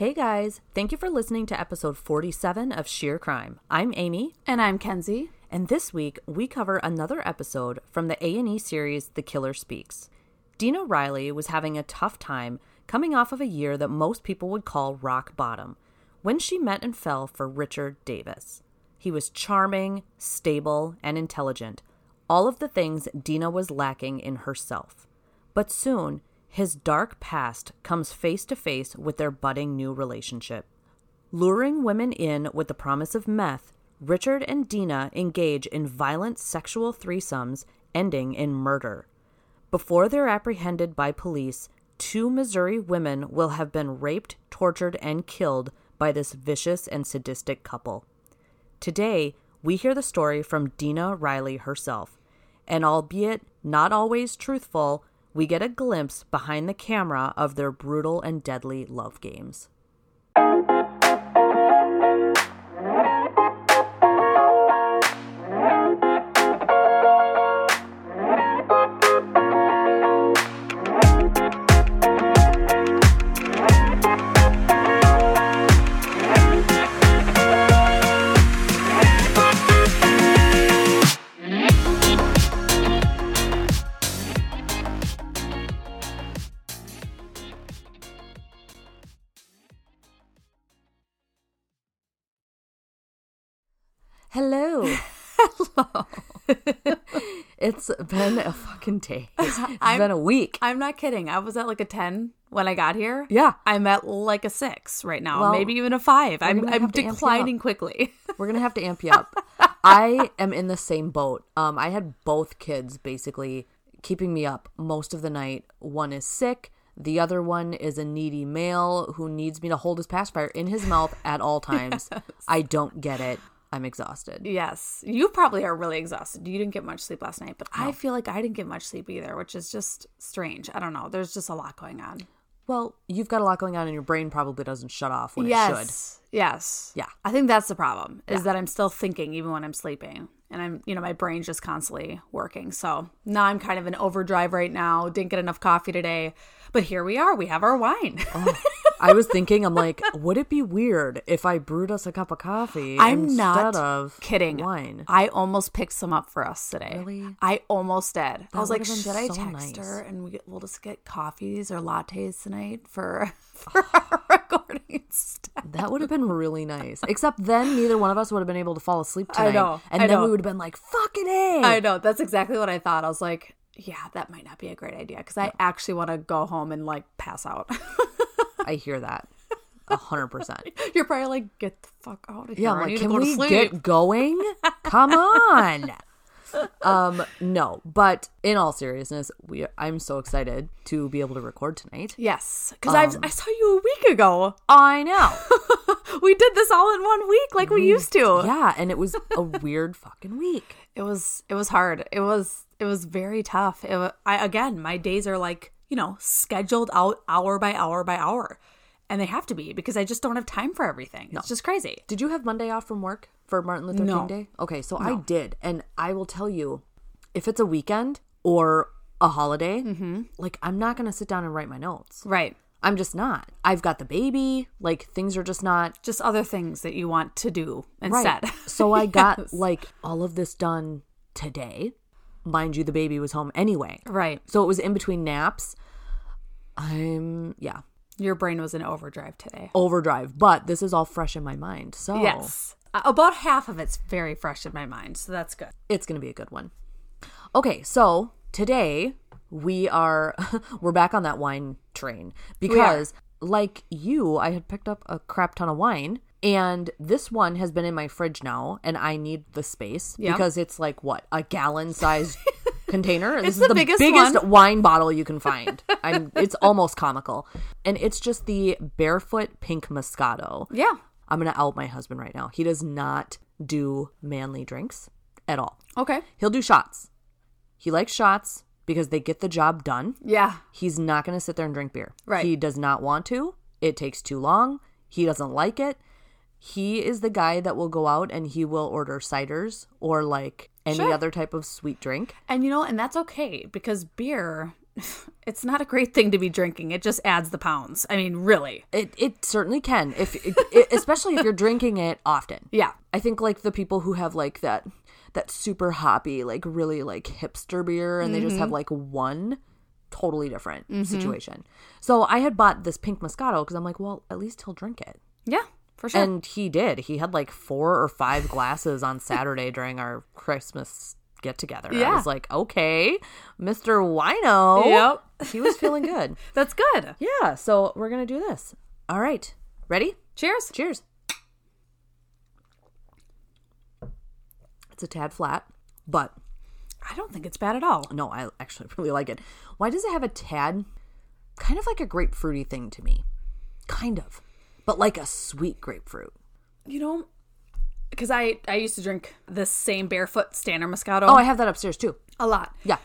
Hey guys, thank you for listening to episode 47 of Sheer Crime. I'm Ame, And I'm Kenzie. and this week we cover another episode from the A&E series The Killer Speaks. Dena Riley was having a tough time coming off of a year that most people would call rock bottom when she met and fell for Richard Davis. He was charming, stable, and intelligent, all of the things Dena was lacking in herself. But soon, his dark past comes face to face with their budding new relationship. Luring women in with the promise of meth, Richard and Dena engage in violent sexual threesomes ending in murder. Before they're apprehended by police, two Missouri women will have been raped, tortured, and killed by this vicious and sadistic couple. Today, we hear the story from Dena Riley herself, and albeit not always truthful, we get a glimpse behind the camera of their brutal and deadly love games. It's been a fucking day. It's I'm- been a week. I'm not kidding. I was at like a 10 when I got here. Yeah. I'm at like a 6 right now, Well, maybe even a 5. I'm, I'm have to amp you declining quickly. We're gonna have to amp you up. I am in the same boat. Um, I had both kids basically keeping me up most of the night. One is sick. The other one is a needy male who needs me to hold his pacifier in his mouth at all times. I don't get it. I'm exhausted. yes. You probably are really exhausted. You didn't get much sleep last night, but I feel like I didn't get much sleep either, which is just strange. I don't know. There's just a lot going on. Well, you've got a lot going on, and your brain probably doesn't shut off when it should. yes. Yes. Yeah. I think that's the problem is that I'm still thinking even when I'm sleeping. And I'm, you know, my brain's just constantly working. So now I'm kind of in overdrive right now. Didn't get enough coffee today. But here we are. We have our wine. Oh, I was thinking, I'm like, would it be weird if I brewed us a cup of coffee I'm instead not of kidding. wine? I almost picked some up for us today. Really? I almost did. I was like, should I text nice. her and we, we'll just get coffees or lattes tonight for, for oh. our recording instead? That would have been really nice. Except then neither one of us would have been able to fall asleep tonight. I know, And I then know. we would have been like, fucking A. Eh. I know. That's exactly what I thought. I was like, yeah, that might not be a great idea because I actually want to go home and like pass out. I hear that. A hundred percent. You're probably like, get the fuck out of here. Yeah, I'm like, can to go to we get going? Come on. Um, no, but in all seriousness, we I'm so excited to be able to record tonight. Yes, because I I saw you a week ago. I know. We did this all in one week, like we used to. yeah, and it was a weird fucking week. It was it was hard. It was it was very tough. It wa- I again, my days are like you know scheduled out hour by hour by hour, and they have to be because I just don't have time for everything. It's just crazy. Did you have Monday off from work for Martin Luther No. King Day? Okay, so I did, and I will tell you, if it's a weekend or a holiday, mm-hmm. like I'm not gonna sit down and write my notes. Right. I'm just not. I've got the baby. Like things are just not Just other things that you want to do instead. right. So I got Yes. like all of this done today. Mind you, the baby was home anyway. right. So it was in between naps. I'm yeah Your brain was in overdrive today. overdrive, but this is all fresh in my mind. So Yes. About half of it's very fresh in my mind, so that's good. it's gonna be a good one. Okay, so today we are we're back on that wine train because like you, I had picked up a crap ton of wine and this one has been in my fridge now and I need the space Yeah. because it's like what, a gallon sized container? This the is the biggest biggest, wine bottle you can find. I'm it's almost comical. And it's just the barefoot pink moscato. Yeah. I'm gonna out my husband right now. He does not do manly drinks at all. Okay. He'll do shots. He likes shots because they get the job done. Yeah. He's not going to sit there and drink beer. Right. He does not want to. It takes too long. He doesn't like it. He is the guy that will go out and he will order ciders or like any Sure. other type of sweet drink. And you know, and that's okay because beer It's not a great thing to be drinking. It just adds the pounds. I mean, really. It it certainly can if it, it, especially if you're drinking it often. Yeah. I think like the people who have like that that super hoppy like really like hipster beer and they just have mm-hmm. like one totally different mm-hmm. situation. So I had bought this pink Moscato because I'm like, well, at least he'll drink it. Yeah, for sure. And he did. He had like four or five glasses on Saturday during our Christmas get together. I was like, okay, Mr. Wino. Yep. He was feeling good. That's good. yeah. So we're going to do this. All right. Ready? Cheers. Cheers. It's a tad flat, but I don't think it's bad at all. no, I actually really like it. Why does it have a tad? Kind of like a grapefruity thing to me. Kind of. But like a sweet grapefruit. You know, because I I used to drink this same barefoot standard Moscato Oh, I have that upstairs too. a lot. Yeah.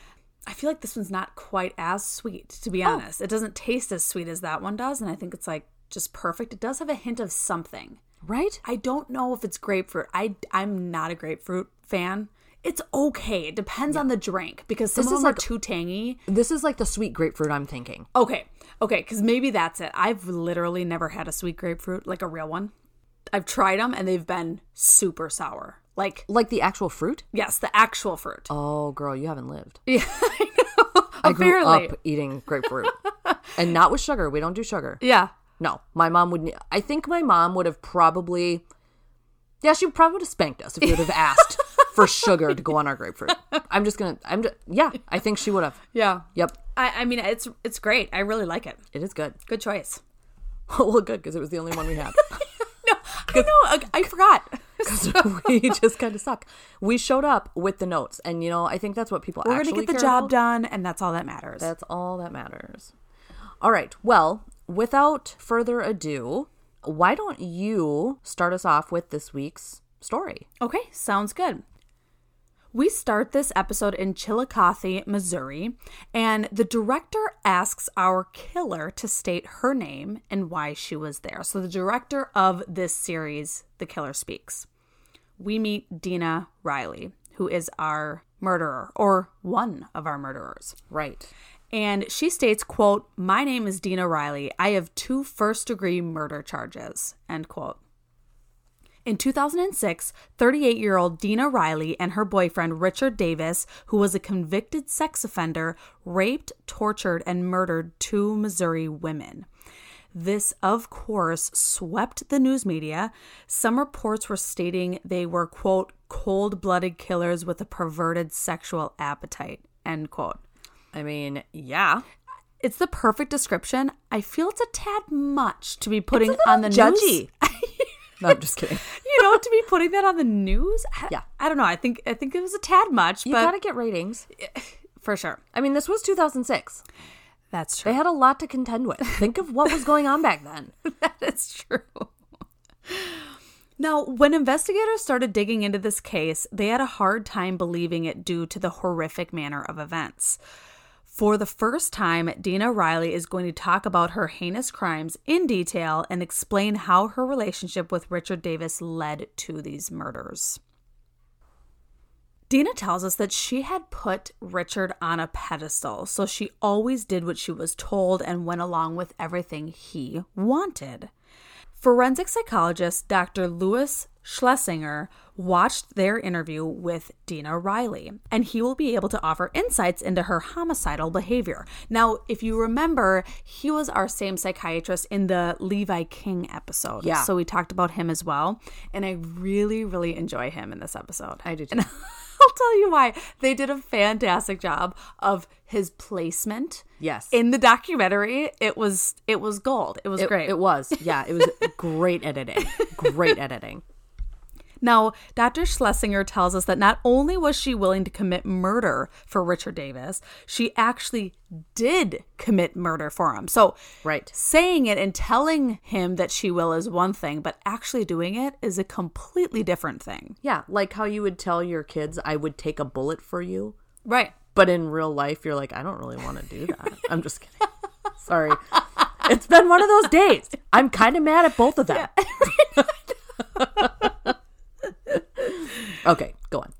I feel like this one's not quite as sweet, to be oh. honest. It doesn't taste as sweet as that one does, and I think it's like just perfect. It does have a hint of something. Right? I don't know if it's grapefruit. I I'm not a grapefruit fan. It's okay. It depends on the drink because some This of is them like- are too tangy. This is like the sweet grapefruit I'm thinking. Okay, okay, because maybe that's it. I've literally never had a sweet grapefruit, like a real one. I've tried them and they've been super sour. Like Like the actual fruit? yes, the actual fruit. Oh, girl, you haven't lived. Yeah, I know. I grew up eating grapefruit. and not with sugar. We don't do sugar. yeah. No, my mom would. I think my mom would have probably. Yeah, she probably would have spanked us if we would have asked for sugar to go on our grapefruit. I'm just gonna. I'm just. Yeah, I think she would have. Yeah. Yep, I, I mean, it's it's great. I really like it. it is good. Good choice. well, good because it was the only one we had. No, I know. I, I forgot. we just kind of suck. We showed up with the notes, and you know, I think that's what people. We're gonna get the job about. done, and that's all that matters. That's all that matters. All right. Well, without further ado, why don't you start us off with this week's story? Okay, sounds good. We start this episode in Chillicothe, Missouri, and the director asks our killer to state her name and why she was there. So, the director of this series, The Killer Speaks, we meet Dena Riley, who is our murderer or one of our murderers. Right. And she states, quote, My name is Dena Riley. I have two first degree murder charges, end quote. In 2006, 38 year old Dena Riley and her boyfriend Richard Davis, who was a convicted sex offender, raped, tortured, and murdered two Missouri women. This, of course, swept the news media. Some reports were stating they were, quote, cold blooded killers with a perverted sexual appetite, end quote. I mean, yeah. It's the perfect description. I feel it's a tad much to be putting on the little news. No, I'm just kidding. you know, to be putting that on the news. I, Yeah. I don't know. I think I think it was a tad much, You but gotta get ratings. for sure, I mean, this was 2006. that's true. They had a lot to contend with. Think of what was going on back then. that is true. Now, when investigators started digging into this case, they had a hard time believing it due to the horrific manner of events. For the first time, Dena Riley is going to talk about her heinous crimes in detail and explain how her relationship with Richard Davis led to these murders. Dena tells us that she had put Richard on a pedestal, so she always did what she was told and went along with everything he wanted. Forensic psychologist Dr. Louis Schlesinger watched their interview with Dena Riley, and he will be able to offer insights into her homicidal behavior. Now, if you remember, he was our same psychiatrist in the Levi King episode. Yeah. So we talked about him as well, and I really, really enjoy him in this episode. I do too. And I'll tell you why. They did a fantastic job of his placement. Yes. In the documentary, it was it was gold. It was It, great. it was. Yeah, it was great editing. Great editing. Now, Dr. Schlesinger tells us that not only was she willing to commit murder for Richard Davis, she actually did commit murder for him. So, Right. saying it and telling him that she will is one thing, but actually doing it is a completely different thing. Yeah, like how you would tell your kids, I would take a bullet for you. Right. But in real life, you're like, I don't really want to do that. I'm just kidding. Sorry. It's been one of those days. I'm kind of mad at both of them. okay, go on.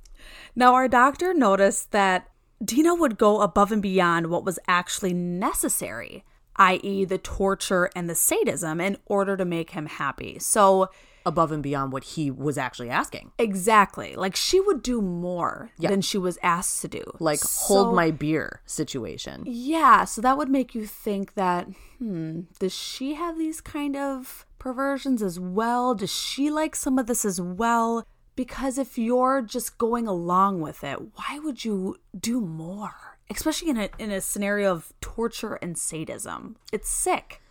Now, our doctor noticed that Dena would go above and beyond what was actually necessary, i.e., the torture and the sadism, in order to make him happy. So, Above and beyond what he was actually asking. exactly, like she would do more Yeah. than she was asked to do. Like, So- hold my beer situation. Yeah, so that would make you think that, hmm, does she have these kind of perversions as well? Does she like some of this as well? Because if you're just going along with it, why would you do more? Especially in a in a scenario of torture and sadism. It's sick.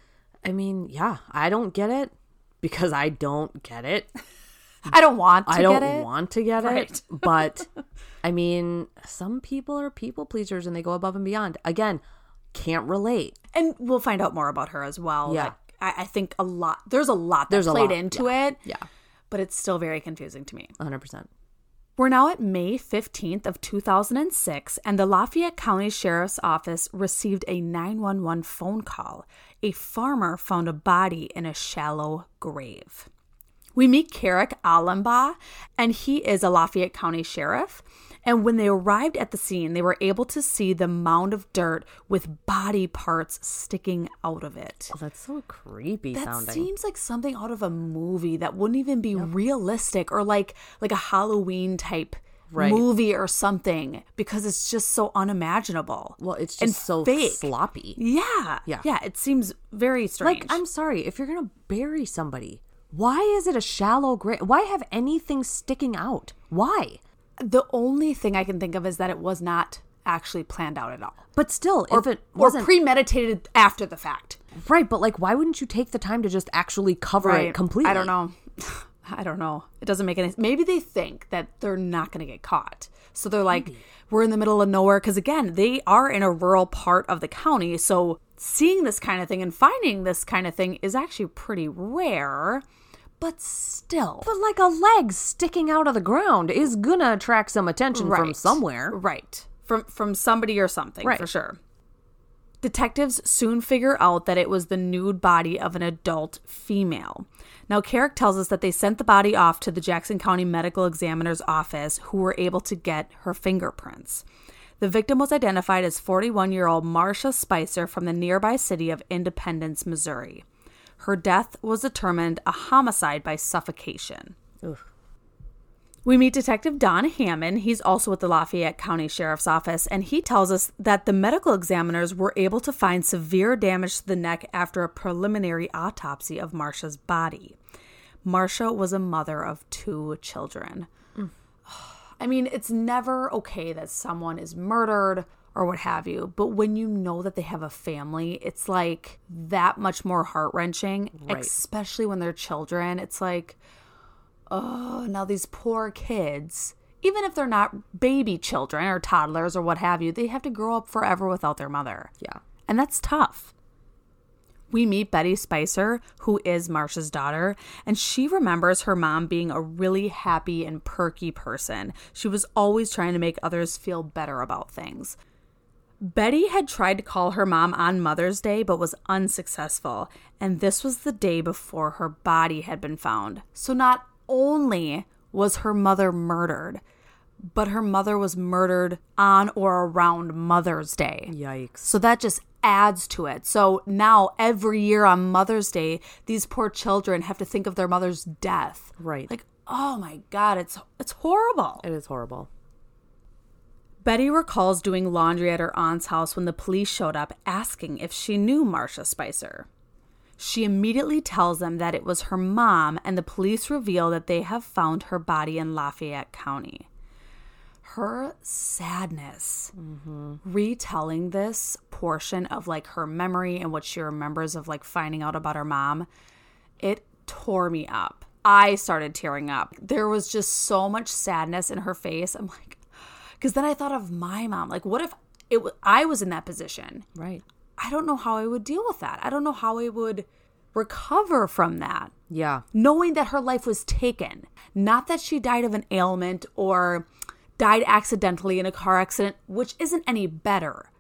I mean, yeah, I don't get it because I don't get it. I don't want to get it. I don't want to get Right. it. But I mean, some people are people pleasers and they go above and beyond. Again, can't relate. and we'll find out more about her as well. Yeah. Like, I, I think a lot there's a lot that There's a played lot, into it. Yeah, But it's still very confusing to me. 100%. We're now at May 15th of 2006 and the Lafayette County Sheriff's Office received a 911 phone call. A farmer found a body in a shallow grave. We meet Kerrick Alumbaugh and he is a Lafayette County sheriff. And when they arrived at the scene, they were able to see the mound of dirt with body parts sticking out of it. Oh, that's so creepy That sounding. seems like something out of a movie that wouldn't even be realistic or like like a Halloween type Right. movie or something because it's just so unimaginable. well, it's and just so fake. sloppy. Yeah. Yeah. Yeah, it seems very strange. Like, I'm sorry, if you're going to bury somebody, why is it a shallow grave? Why have anything sticking out? Why? The only thing I can think of is that it was not actually planned out at all. But still, if it Or premeditated after the fact. right, but like, why wouldn't you take the time to just actually cover it completely? I don't know. I don't know. It doesn't make any Maybe they think that they're not going to get caught. So they're like, we're in the middle of nowhere. Because again, they are in a rural part of the county. So seeing this kind of thing and finding this kind of thing is actually pretty rare. But still. But like a leg sticking out of the ground is gonna attract some attention from somewhere. Right. From from somebody or something, Right. for sure. Detectives soon figure out that it was the nude body of an adult female. Now, Kerrick tells us that they sent the body off to the Jackson County Medical Examiner's office, who were able to get her fingerprints. The victim was identified as 41 year old Marcia Spicer from the nearby city of Independence, Missouri. Her death was determined a homicide by suffocation. We meet Detective Don Hammond. He's also with the Lafayette County Sheriff's Office, and he tells us that the medical examiners were able to find severe damage to the neck after a preliminary autopsy of Marcia's body. Marcia was a mother of two children. Mm. I mean, it's never okay that someone is murdered or what have you, but when you know that they have a family, it's like that much more heart wrenching, Right. especially when they're children. It's like, oh, now these poor kids, even if they're not baby children or toddlers or what have you, they have to grow up forever without their mother. Yeah. And that's tough. We meet Betty Spicer, who is Marcia's daughter, and she remembers her mom being a really happy and perky person. She was always trying to make others feel better about things. Betty had tried to call her mom on Mother's Day but was unsuccessful, and this was the day before her body had been found. So not only was her mother murdered, but her mother was murdered on or around Mother's Day. Yikes. So that just adds to it. So now every year on Mother's Day, these poor children have to think of their mother's death. Right. Like, oh my god, it's it's horrible. It is horrible. Betty recalls doing laundry at her aunt's house when the police showed up asking if she knew Marcia Spicer. She immediately tells them that it was her mom, and the police reveal that they have found her body in Lafayette County. Her sadness, retelling this portion of like her memory and what she remembers of like finding out about her mom, it tore me up. I started tearing up. There was just so much sadness in her face. I'm like, because then I thought of my mom. Like, what if it w- I was in that position? Right. I don't know how I would deal with that. I don't know how I would recover from that. Yeah. Knowing that her life was taken, not that she died of an ailment or died accidentally in a car accident, which isn't any better,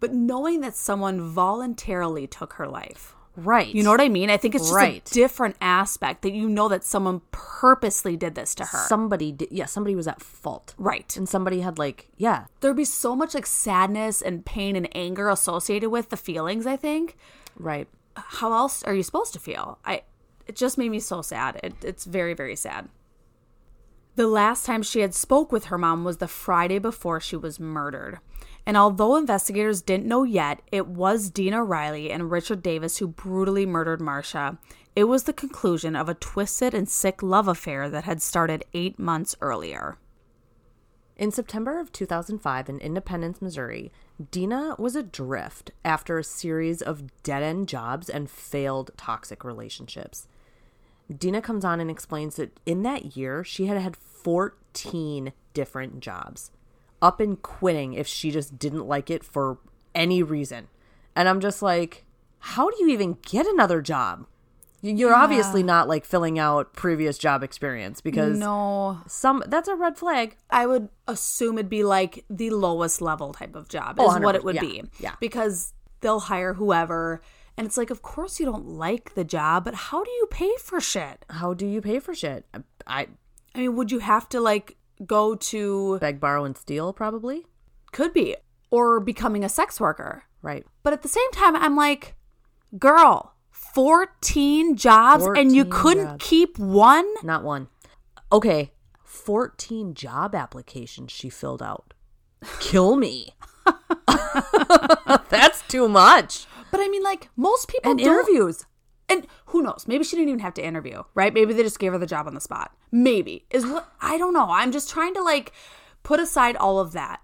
but knowing that someone voluntarily took her life. Right. You know what I mean? I think it's just Right. a different aspect that you know that someone purposely did this to her. Somebody did, yeah, somebody was at fault. right. And somebody had like, yeah, There'd be so much like sadness and pain and anger associated with the feelings, I think. right. How else are you supposed to feel? I it just made me so sad. It, it's very very sad. The last time she had spoke with her mom was the Friday before she was murdered. And although investigators didn't know yet, it was Dena Riley and Richard Davis who brutally murdered Marcia. It was the conclusion of a twisted and sick love affair that had started 8 months earlier. In September of 2005 in Independence, Missouri, Dena was adrift after a series of dead end jobs and failed toxic relationships. Dena comes on and explains that in that year, she had had 14 different jobs, up and quitting if she just didn't like it for any reason. And I'm just like, how do you even get another job? You- You're obviously not like filling out previous job experience because No, some that's a red flag. I would assume it'd be like the lowest level type of job Oh, is what it would yeah, be. yeah. Because they'll hire whoever and it's like of course you don't like the job, but how do you pay for shit? How do you pay for shit? I I mean, would you have to like go to beg, borrow, and steal, probably. could be or becoming a sex worker. Right. But at the same time I'm like, girl, 14 jobs and you couldn't jobs. keep one? Not one. Okay. 14 job applications she filled out. Kill me. That's too much. But I mean like most people And interviews. And who knows? Maybe she didn't even have to interview, right? Maybe they just gave her the job on the spot. Maybe. Is what I don't know. I'm just trying to like put aside all of that.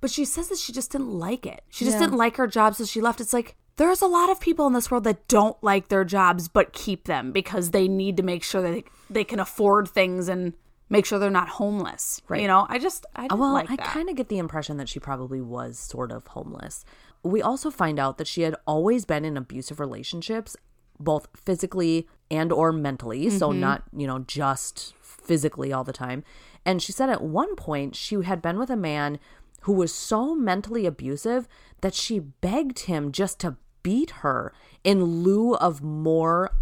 But she says that she just didn't like it. She just Yeah. didn't like her job, so she left. It's like there's a lot of people in this world that don't like their jobs but keep them because they need to make sure that they, they can afford things and make sure they're not homeless. Right. You know, I just I Well, like I kind of get the impression that she probably was sort of homeless. We also find out that she had always been in abusive relationships, both physically and or mentally, so mm-hmm. not, you know, just physically all the time. And she said at one point she had been with a man who was so mentally abusive that she begged him just to beat her in lieu of more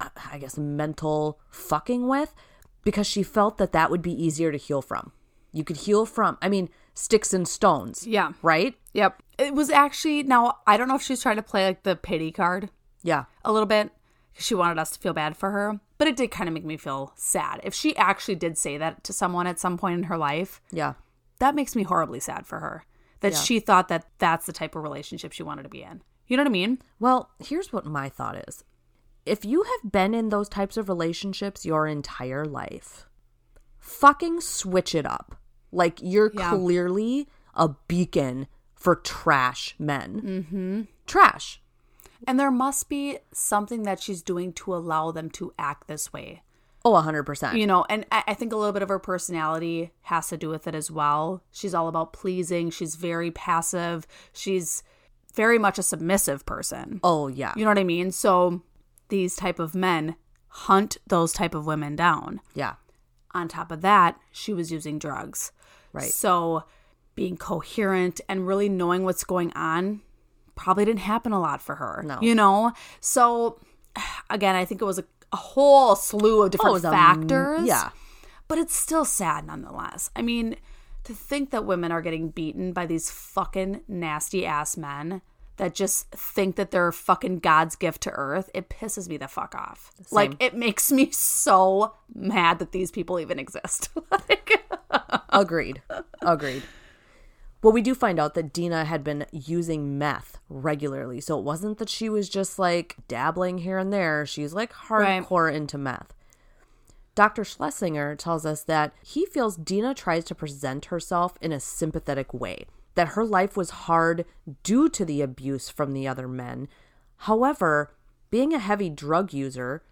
I guess, mental fucking with because she felt that that would be easier to heal from. You could heal from, I mean, sticks and stones. Yeah. Right? Yep. It was actually now I don't know if she was trying to play like the pity card. Yeah. a little bit she wanted us to feel bad for her. But it did kind of make me feel sad. If she actually did say that to someone at some point in her life, Yeah. that makes me horribly sad for her. That Yeah. she thought that that's the type of relationship she wanted to be in. You know what I mean? Well, here's what my thought is if you have been in those types of relationships your entire life, fucking switch it up. Like you're Yeah. clearly a beacon for trash men. Mm-hmm. Trash. And there must be something that she's doing to allow them to act this way. Oh, 100%. You know, and I I think a little bit of her personality has to do with it as well. She's all about pleasing. She's very passive. She's very much a submissive person. oh, yeah. You know what I mean? So these type of men hunt those type of women down. yeah. On top of that, she was using drugs. Right. So being coherent and really knowing what's going on probably didn't happen a lot for her. No. You know? So again, I think it was a, a whole slew of different Oh, it was a m- factors. yeah. But it's still sad nonetheless. I mean, to think that women are getting beaten by these fucking nasty ass men that just think that they're fucking God's gift to earth, it pisses me the fuck off. Like, it makes me so mad that these people even exist. like, Agreed. Agreed. Well, we do find out that Dena had been using meth regularly. So it wasn't that she was just like dabbling here and there. She's like Right. hardcore into meth. Dr. Schlesinger tells us that he feels Dena tries to present herself in a sympathetic way, that her life was hard due to the abuse from the other men. However, being a heavy drug user,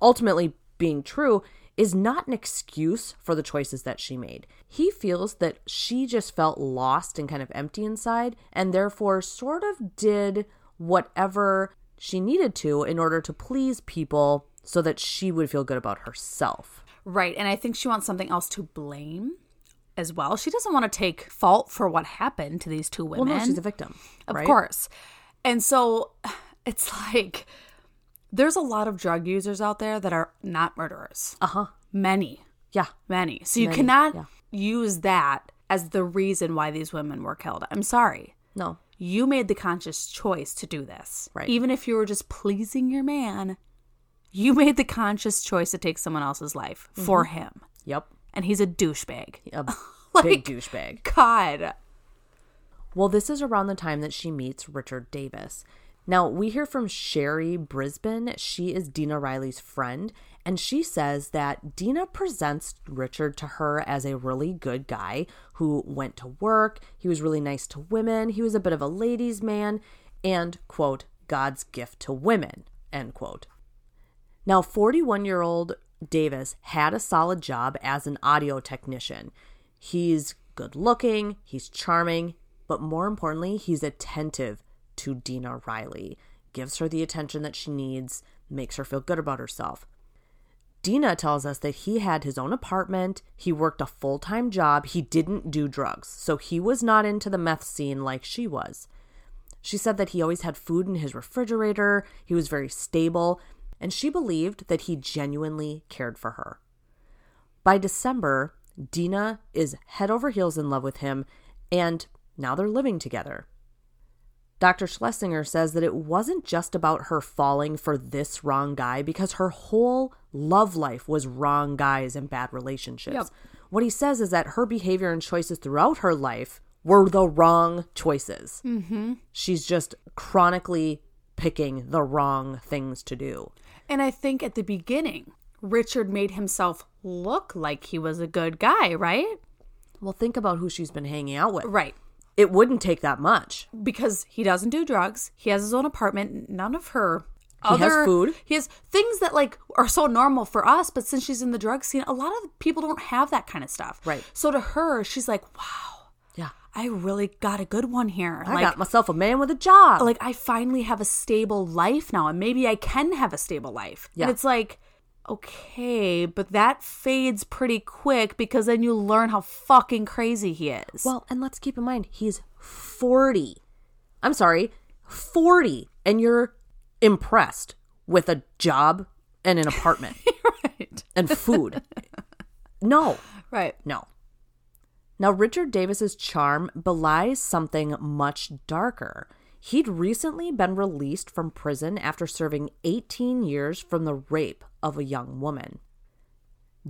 ultimately being true, is not an excuse for the choices that she made. He feels that she just felt lost and kind of empty inside, and therefore sort of did whatever she needed to in order to please people so that she would feel good about herself. right. And I think she wants something else to blame as well. She doesn't want to take fault for what happened to these two women. Well, no, she's a victim. Of right? course. And so it's like there's a lot of drug users out there that are not murderers. Uh huh. Many, Yeah. many. So you Many, cannot yeah. use that as the reason why these women were killed. I'm sorry. No. You made the conscious choice to do this. Right. Even if you were just pleasing your man, you made the conscious choice to take someone else's life for Mm-hmm. him. Yep. And he's a douchebag. A Like- big douchebag. God. Well, this is around the time that she meets Richard Davis. Now, we hear from Sherry Brisbane. She is Dena Riley's friend, and she says that Dena presents Richard to her as a really good guy who went to work. He was really nice to women. He was a bit of a ladies' man and, quote, God's gift to women, end quote. Now, 41 year old Davis had a solid job as an audio technician. He's good looking, he's charming, but more importantly, he's attentive to Dena Riley, gives her the attention that she needs, makes her feel good about herself. Dena tells us that he had his own apartment, he worked a full time job, he didn't do drugs, so he was not into the meth scene like she was. She said that he always had food in his refrigerator, he was very stable, and she believed that he genuinely cared for her. By December, Dena is head over heels in love with him, and now they're living together. Dr. Schlesinger says that it wasn't just about her falling for this wrong guy because her whole love life was wrong guys and bad relationships. Yep. What he says is that her behavior and choices throughout her life were the wrong choices. Mm-hmm. She's just chronically picking the wrong things to do. And I think at the beginning, Richard made himself look like he was a good guy, right? Well, think about who she's been hanging out with. Right. It wouldn't take that much. Because he doesn't do drugs. He has his own apartment. None of her He has food. He has things that like are so normal for us, but since she's in the drug scene, a lot of people don't have that kind of stuff. Right. So to her, she's like, Wow, Yeah. I really got a good one here. I like got myself a man with a job. like I finally have a stable life now, and maybe I can have a stable life. Yeah. And it's like, okay, but that fades pretty quick because then you learn how fucking crazy he is. Well, and let's keep in mind, he's 40. I'm sorry, 40. And you're impressed with a job and an apartment right. and food. No, Right. no. Now, Richard Davis's charm belies something much darker. He'd recently been released from prison after serving 18 years from the rape of a young woman.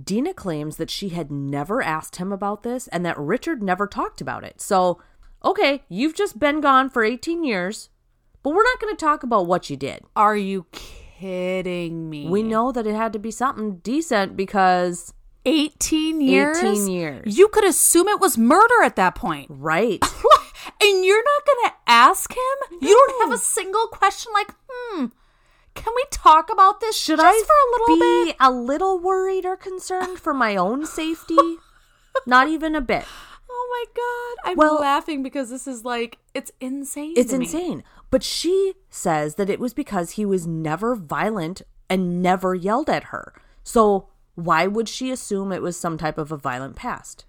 Dena claims that she had never asked him about this and that Richard never talked about it. So, okay, you've just been gone for 18 years, but we're not going to talk about what you did. Are you kidding me? We know that it had to be something decent because, 18 years? 18 years. You could assume it was murder at that point. right? and you're not going to ask him? You don't have a single question like, hmm, can we talk about this Should just I for a little be bit? a little worried or concerned for my own safety? not even a bit. Oh my god. I'm Well- laughing because this is like it's insane. It's insane. But she says that it was because he was never violent and never yelled at her. So why would she assume it was some type of a violent past?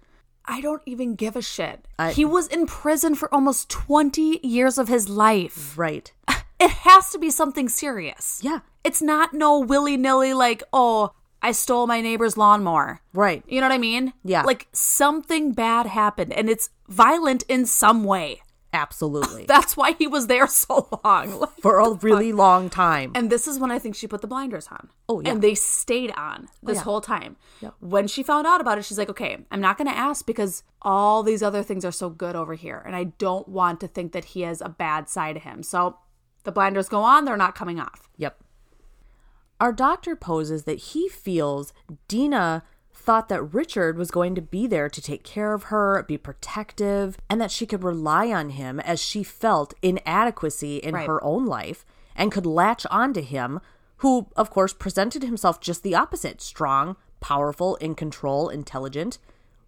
I don't even give a shit. I- he was in prison for almost 20 years of his life. Right. It has to be something serious. Yeah. It's not no willy nilly like, oh, I stole my neighbor's lawnmower. Right. You know what I mean? Yeah. Like something bad happened and it's violent in some way. Absolutely. That's why he was there so long. Like- For a really long time. And this is when I think she put the blinders on. Oh, yeah. And they stayed on oh, this yeah. whole time. When she found out about it, she's like, okay, I'm not going to ask because all these other things are so good over here. And I don't want to think that he has a bad side to him. So the blinders go on, they're not coming off. Yep. Our doctor poses that he feels Dena thought that Richard was going to be there to take care of her, be protective, and that she could rely on him as she felt inadequacy in Right. her own life and could latch onto him, who, of course, presented himself just the opposite strong, powerful, in control, intelligent,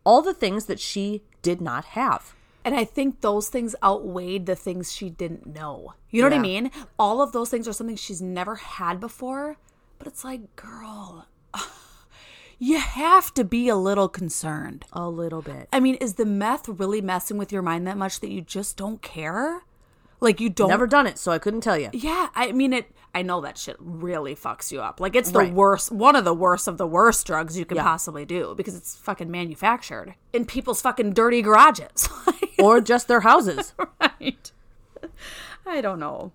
all the things that she did not have. And I think those things outweighed the things she didn't know. You know what I mean? All of those things are something she's never had before. But it's like, girl, you have to be a little concerned. A little bit. I mean, is the meth really messing with your mind that much that you just don't care? Like you don't Never done it, so I couldn't tell you. Yeah, I mean it. I know that shit really fucks you up. Like it's the Right. worst, one of the worst of the worst drugs you can Yeah. possibly do because it's fucking manufactured in people's fucking dirty garages. Or just their houses. right. I don't know.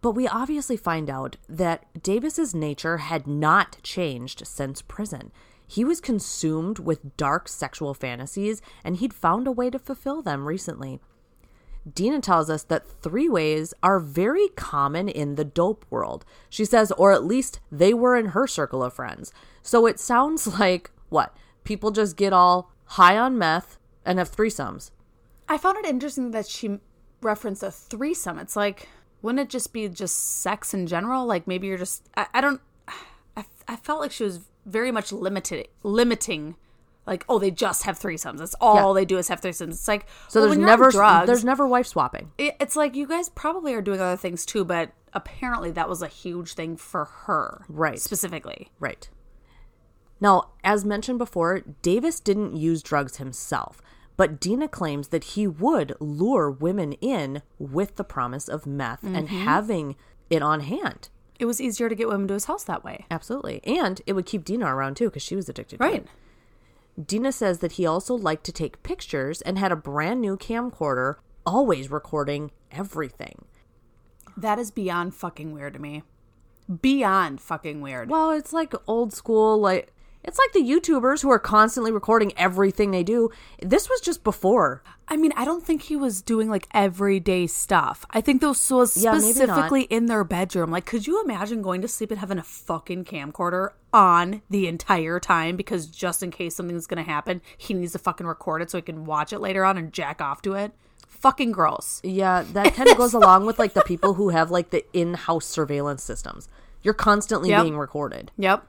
But we obviously find out that Davis's nature had not changed since prison. He was consumed with dark sexual fantasies and he'd found a way to fulfill them recently. Dena tells us that three ways are very common in the dope world. She says, or at least they were in her circle of friends. So it sounds like what? People just get all high on meth and have threesomes. I found it interesting that she referenced a threesome. It's like, wouldn't it just be just sex in general? Like maybe you're just, I, I don't, I, I felt like she was very much limited, limiting. Like, oh, they just have threesomes. That's all Yeah. they do is have threesomes. It's like, So well, there's when you're on never drugs, there's never wife swapping. it- it's like you guys probably are doing other things too, but apparently that was a huge thing for her, Right. Specifically, Right. Now, as mentioned before, Davis didn't use drugs himself, but Dena claims that he would lure women in with the promise of meth and mm-hmm. having it on hand. it was easier to get women to his house that way, Absolutely. And it would keep Dena around too because she was addicted to right? it. Dena says that he also liked to take pictures and had a brand new camcorder, always recording everything. That is beyond fucking weird to me. Beyond fucking weird. Well, it's like old school, like it's like the YouTubers who are constantly recording everything they do. This was just before. I mean, I don't think he was doing like everyday stuff. I think this was Yeah, specifically in their bedroom. Like, could you imagine going to sleep and having a fucking camcorder on the entire time because just in case something's gonna happen, he needs to fucking record it so he can watch it later on and jack off to it? Fucking gross. Yeah, that kind of goes along with like the people who have like the in-house surveillance systems. You're constantly Yep. being recorded. Yep.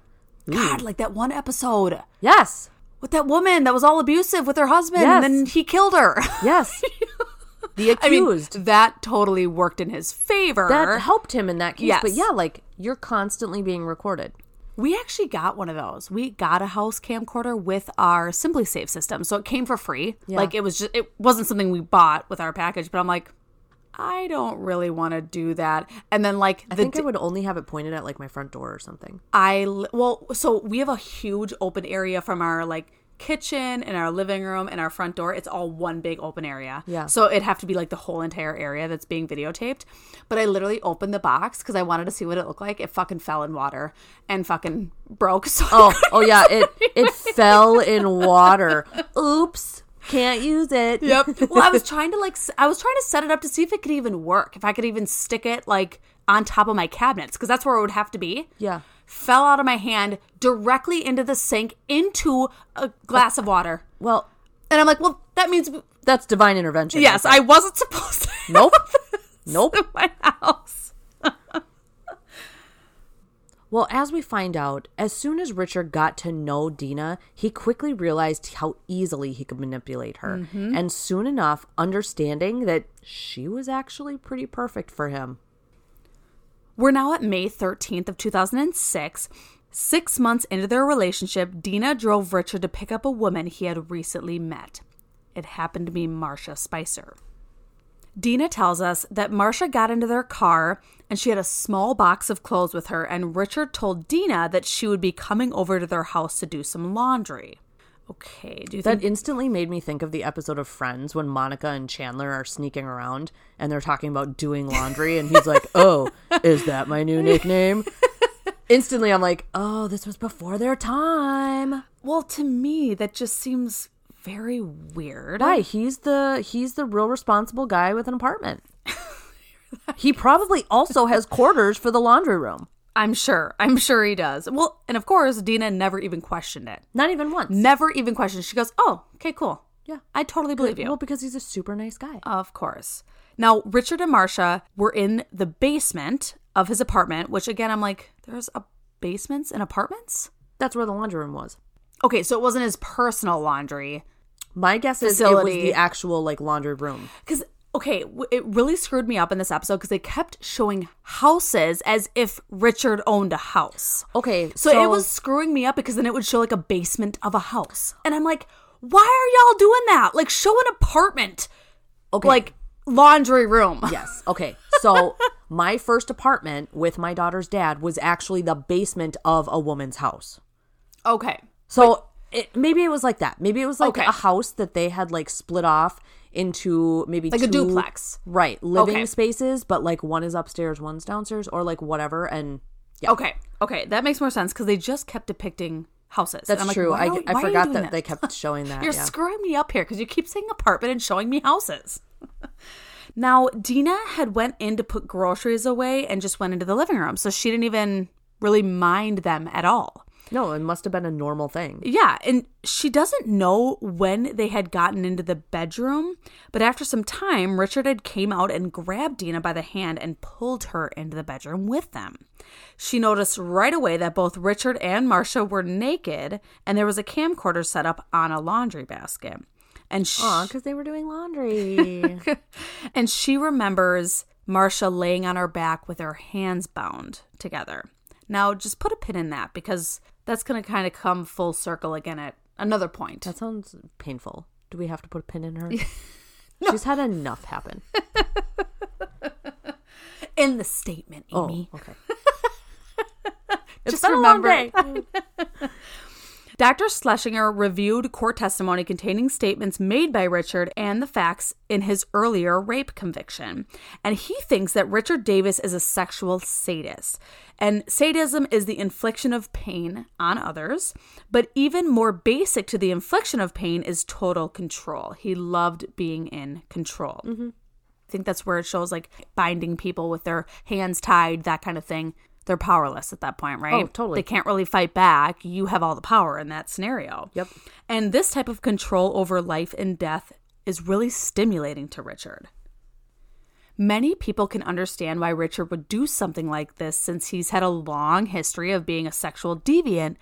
God, like that one episode Yes. with that woman that was all abusive with her husband Yes. and then he killed her. Yes. the I mean, accused. that totally worked in his favor. that helped him in that case. Yes. But yeah, like you're constantly being recorded. We actually got one of those. We got a house camcorder with our SimpliSafe system. So it came for free. Yeah. Like it was just it wasn't something we bought with our package, but I'm like I don't really want to do that. And then like I the think I would only have it pointed at like my front door or something. I well, so we have a huge open area from our like kitchen and our living room and our front door. It's all one big open area. Yeah. So it'd have to be like the whole entire area that's being videotaped. But I literally opened the box because I wanted to see what it looked like. It fucking fell in water and fucking broke. So Oh, oh yeah, it it fell in water. Oops. Can't use it. Yep. Well, I was trying to like, I was trying to set it up to see if it could even work, if I could even stick it like on top of my cabinets, because that's where it would have to be. Yeah. Fell out of my hand directly into the sink into a glass of water, Well, and I'm like, well, that means that's divine intervention. yes, I wasn't supposed to. Nope. Nope. in my house. Well, as we find out, as soon as Richard got to know Dena, he quickly realized how easily he could manipulate her. Mm-hmm. And soon enough, understanding that she was actually pretty perfect for him. We're now at May 13th of 2006. Six months into their relationship, Dena drove Richard to pick up a woman he had recently met. It happened to be Marcia Spicer. Dena tells us that Marcia got into their car and she had a small box of clothes with her, and Richard told Dena that she would be coming over to their house to do some laundry. Okay, do you think That instantly made me think of the episode of Friends when Monica and Chandler are sneaking around and they're talking about doing laundry, and he's like, Oh, is that my new nickname? Instantly, I'm like, Oh, this was before their time. Well, to me, that just seems very weird. Why? He's the he's the real responsible guy with an apartment. he probably also has quarters for the laundry room. I'm sure. I'm sure he does. Well, and of course, Dena never even questioned it. Not even once. Never even questioned. She goes, "Oh, okay, cool. Yeah. I totally believe you." Well, because he's a super nice guy. Of course. Now, Richard and Marcia were in the basement of his apartment, which again, I'm like, there's a basements in apartments? That's where the laundry room was. Okay, so it wasn't his personal laundry. My guess is it was the actual like laundry room. Because, okay, w- it really screwed me up in this episode because they kept showing houses as if Richard owned a house. Okay, So, it was screwing me up because then it would show like a basement of a house. And I'm like, why are y'all doing that? Like, show an apartment. okay. Like, laundry room. Yes. Okay. So my first apartment with my daughter's dad was actually the basement of a woman's house. Okay. So it, maybe it was like that. Maybe it was like Okay. a house that they had like split off into maybe Like a duplex. right? Living Okay. spaces, but like one is upstairs, one's downstairs, or like whatever. And yeah, Okay. Okay. That makes more sense because they just kept depicting houses. that's like, true. I, are- I why are you forgot that they kept showing that. You're yeah. screwing me up here because you keep saying apartment and showing me houses. now, Dena had went in to put groceries away and just went into the living room, so she didn't even really mind them at all. No, it must have been a normal thing. Yeah, and she doesn't know when they had gotten into the bedroom, but after some time, Richard had came out and grabbed Dena by the hand and pulled her into the bedroom with them. She noticed right away that both Richard and Marcia were naked, and there was a camcorder set up on a laundry basket. And she, because they were doing laundry. and she remembers Marcia laying on her back with her hands bound together. Now, just put a pin in that because that's going to kind of come full circle again at another point. that sounds painful. Do we have to put a pin in her? She's had enough happen. in the statement, Oh, Ame. okay. Just remember. Dr. Schlesinger reviewed court testimony containing statements made by Richard and the facts in his earlier rape conviction. And he thinks that Richard Davis is a sexual sadist. And sadism is the infliction of pain on others. But even more basic to the infliction of pain is total control. He loved being in control. Mm-hmm. I think that's where it shows like binding people with their hands tied, that kind of thing. They're powerless at that point, right? Oh, totally. They can't really fight back. You have all the power in that scenario. Yep. And this type of control over life and death is really stimulating to Richard. Many people can understand why Richard would do something like this since he's had a long history of being a sexual deviant,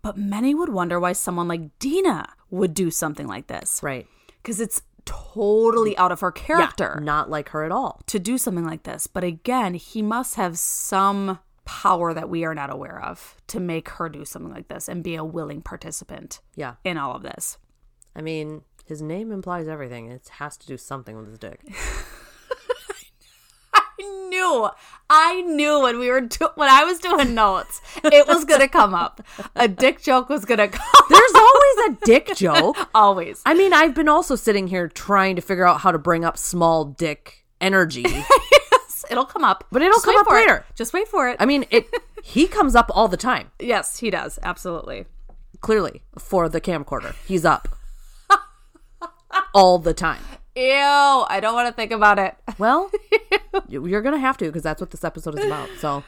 but many would wonder why someone like Dena would do something like this. Right. Because it's totally out of her character Yeah, not like her at all. to do something like this. But again, he must have some power that we are not aware of to make her do something like this and be a willing participant Yeah. in all of this. I mean, his name implies everything. It has to do something with his dick. I knew, I knew when we were do- when I was doing notes, it was gonna come up. A dick joke was gonna come. There's always a dick joke. Always. I mean, I've been also sitting here trying to figure out how to bring up small dick energy. It'll come up, But it'll Just come up for it. later. Just wait for it. I mean, it he comes up all the time. yes, he does. Absolutely. Clearly, for the camcorder, he's up all the time. Ew! I don't want to think about it. Well, you're gonna have to because that's what this episode is about. So,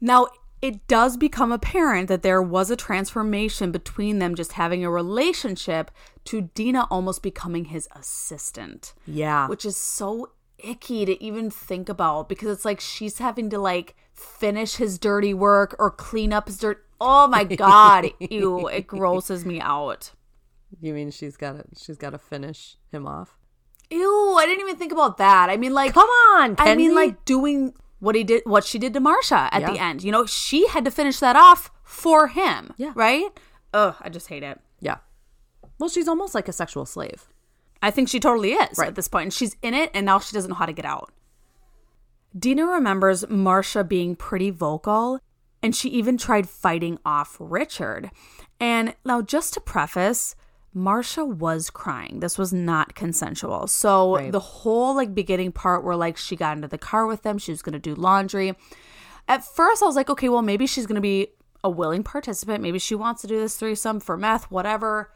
Now, it does become apparent that there was a transformation between them just having a relationship to Dena almost becoming his assistant, yeah, which is so icky to even think about because it's like she's having to like finish his dirty work or clean up his dirt. Oh my god, ew, it grosses me out. you mean she's got to she's got to finish him off? Ew, I didn't even think about that. I mean like Come on, I mean like doing what he did what she did to Marsha at the end. You know, she had to finish that off for him. Yeah. Right? Ugh, I just hate it. yeah. Well, she's almost like a sexual slave. I think she totally is Right. at this point, and she's in it, and now she doesn't know how to get out. Dena remembers Marcia being pretty vocal, and she even tried fighting off Richard. And now, just to preface, Marcia was crying. This was not consensual. So Right. the whole like beginning part where like she got into the car with them, she was gonna do laundry. At first, I was like, okay, well, maybe she's gonna be a willing participant. Maybe she wants to do this threesome for meth, whatever.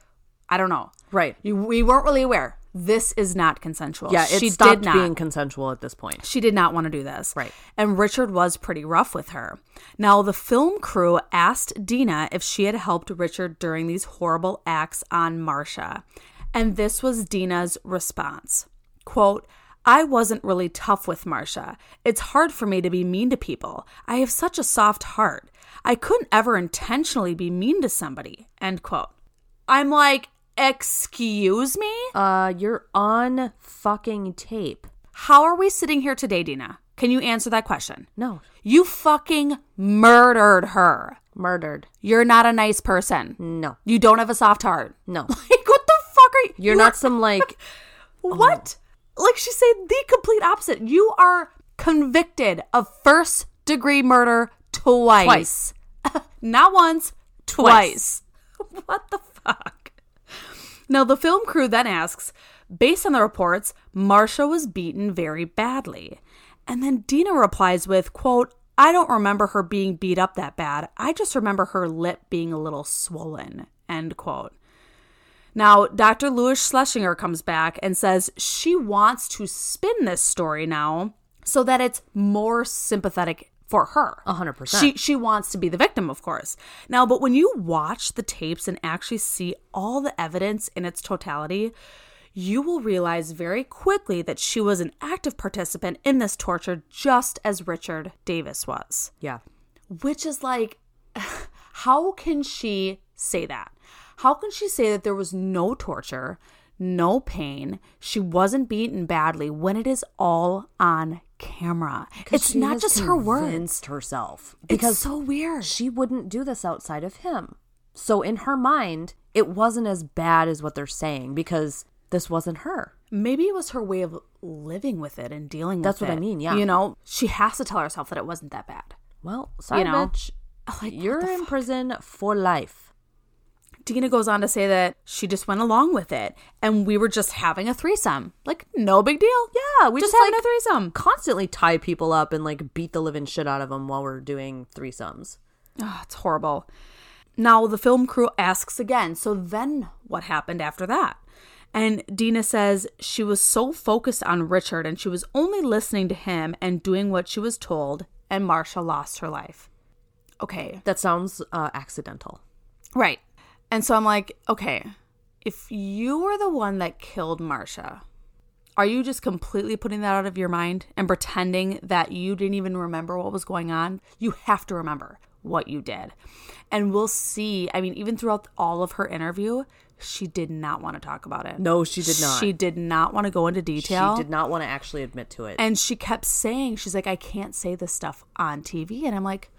I don't know. Right. You, we weren't really aware. This is not consensual. Yeah, it she stopped did not. being consensual at this point. she did not want to do this. Right. And Richard was pretty rough with her. Now, the film crew asked Dena if she had helped Richard during these horrible acts on Marcia. And this was Dena's response. Quote, I wasn't really tough with Marcia. It's hard for me to be mean to people. I have such a soft heart. I couldn't ever intentionally be mean to somebody. End quote. I'm like, excuse me? Uh, you're on fucking tape. How are we sitting here today, Dena? Can you answer that question? No, You fucking murdered her. murdered. You're not a nice person. No, You don't have a soft heart. no. Like, what the fuck are you? You're you not are- some like What? like she said the complete opposite. You are convicted of first degree murder twice. Not once, twice. what the fuck? Now, the film crew then asks Based on the reports, Marcia was beaten very badly. And then Dena replies with, quote, I don't remember her being beat up that bad. I just remember her lip being a little swollen, end quote. Now, Dr. Louis Schlesinger comes back and says she wants to spin this story now so that it's more sympathetic for her. A hundred percent. She she wants to be the victim, of course. Now, but when you watch the tapes and actually see all the evidence in its totality, you will realize very quickly that she was an active participant in this torture just as Richard Davis was. Yeah. Which is like how can she say that? How can she say that there was no torture, no pain, she wasn't beaten badly when it is all on camera? It's not just her words. herself Because it's so weird. she wouldn't do this outside of him. So in her mind, it wasn't as bad as what they're saying because this wasn't her. Maybe it was her way of living with it and dealing That's with it. That's what. I mean, yeah. You know, she has to tell herself that it wasn't that bad. Well, sorry, know? bitch. Oh, like, You're in fuck? prison for life. Dena goes on to say that she just went along with it and we were just having a threesome. Like, no big deal. Yeah, we just, just, having like, a threesome. Constantly tie people up and like beat the living shit out of them while we're doing threesomes. Oh, it's horrible. Now the film crew asks again, so then what happened after that? And Dena says she was so focused on Richard and she was only listening to him and doing what she was told, and Marsha lost her life. Okay. That sounds uh, accidental. Right. And so I'm like, okay, if you were the one that killed Marsha, are you just completely putting that out of your mind and pretending that you didn't even remember what was going on? You have to remember what you did. And we'll see. I mean, even throughout all of her interview, she did not want to talk about it. No, she did not. She did not want to go into detail. She did not want to actually admit to it. And she kept saying, she's like, I can't say this stuff on TV. And I'm like,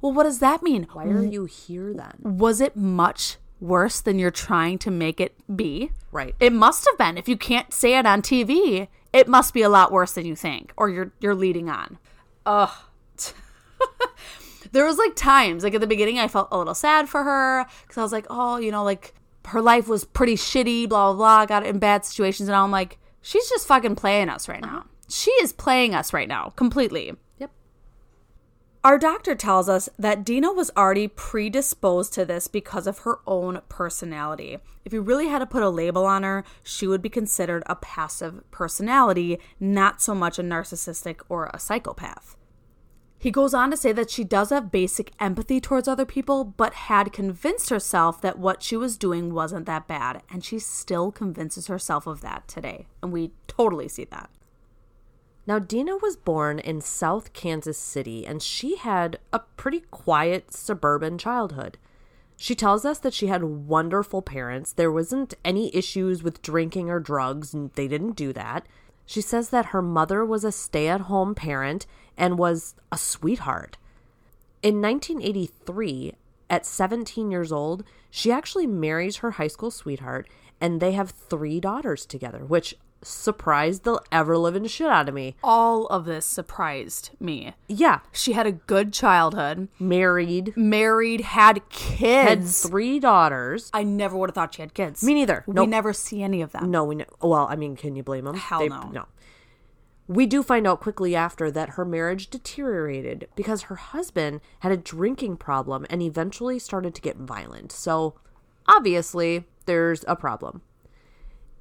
well, what does that mean? Why are you here then? was it much worse than you're trying to make it be? Right. It must have been. If you can't say it on TV, it must be a lot worse than you think, or you're you're leading on. Ugh. there was like times, like at the beginning, I felt a little sad for her because I was like, oh, you know, like her life was pretty shitty, blah blah blah. Got in bad situations, and I'm like, she's just fucking playing us right now. Uh-huh. She is playing us right now, completely. Our doctor tells us that Dena was already predisposed to this because of her own personality. If you really had to put a label on her, she would be considered a passive personality, not so much a narcissistic or a psychopath. He goes on to say that she does have basic empathy towards other people, but had convinced herself that what she was doing wasn't that bad, and she still convinces herself of that today. And we totally see that. Now, Dena was born in South Kansas City and she had a pretty quiet suburban childhood. She tells us that she had wonderful parents. There wasn't any issues with drinking or drugs, and they didn't do that. She says that her mother was a stay at home parent and was a sweetheart. In 1983, at 17 years old, she actually marries her high school sweetheart and they have three daughters together, which surprised the ever living shit out of me. All of this surprised me. Yeah, She had a good childhood, married, married, had had kids. three daughters. I never would have thought she had kids. Me neither. We Nope. never see any of them. No, we know. Well, I mean, can you blame them? Hell no. No. We do find out quickly after that her marriage deteriorated because her husband had a drinking problem and eventually started to get violent. So, obviously, there's a problem.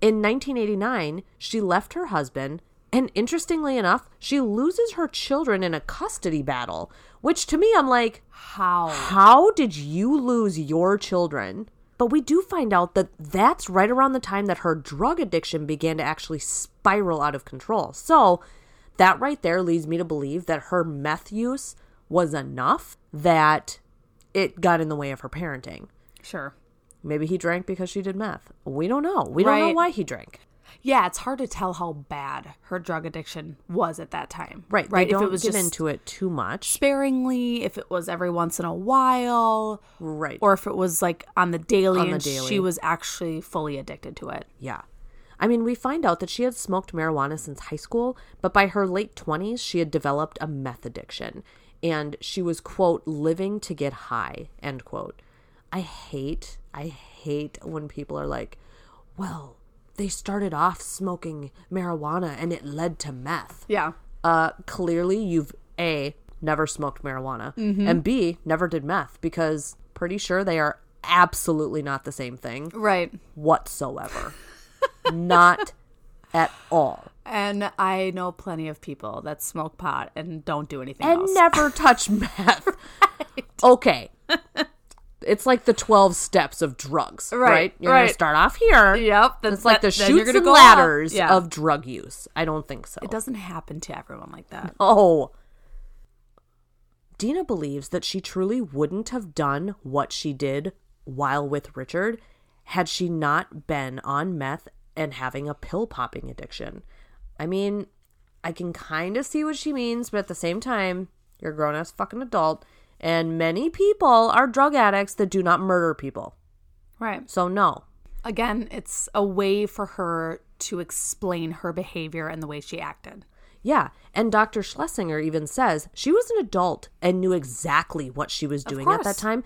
In 1989, she left her husband, and interestingly enough, she loses her children in a custody battle, which to me, I'm like, How? how did you lose your children? But we do find out that that's right around the time that her drug addiction began to actually spiral out of control. So, that right there leads me to believe that her meth use was enough that it got in the way of her parenting. Sure. Maybe he drank because she did meth. We don't know. We don't know why he drank. Yeah, it's hard to tell how bad her drug addiction was at that time. Right. Right. They don't if it was get just into it too much. sparingly, if it was every once in a while, Right. or if it was like on the daily On the and daily. she was actually fully addicted to it. Yeah. I mean, we find out that she had smoked marijuana since high school, but by her late 20s, she had developed a meth addiction and she was, quote, living to get high, end quote. I hate, I hate when people are like, well, they started off smoking marijuana and it led to meth. Yeah. Uh, clearly, you've A, never smoked marijuana, and B, never did meth because pretty sure they are absolutely not the same thing Right. whatsoever. not at all. And I know plenty of people that smoke pot and don't do anything And else. never touch meth. Okay. It's like the 12 steps of drugs, right? Right, You're going to start off here. Yep, then- It's like the then you're shoots and ladders Yeah. of drug use. I don't think so. it doesn't happen to everyone like that. Oh. Dena believes that she truly wouldn't have done what she did while with Richard had she not been on meth and having a pill popping addiction. I mean, I can kind of see what she means, but at the same time, you're a grown ass fucking adult, and many people are drug addicts that do not murder people. Right. So, no. Again, it's a way for her to explain her behavior and the way she acted. Yeah, and Dr. Schlesinger even says she was an adult and knew exactly what she was doing at that time.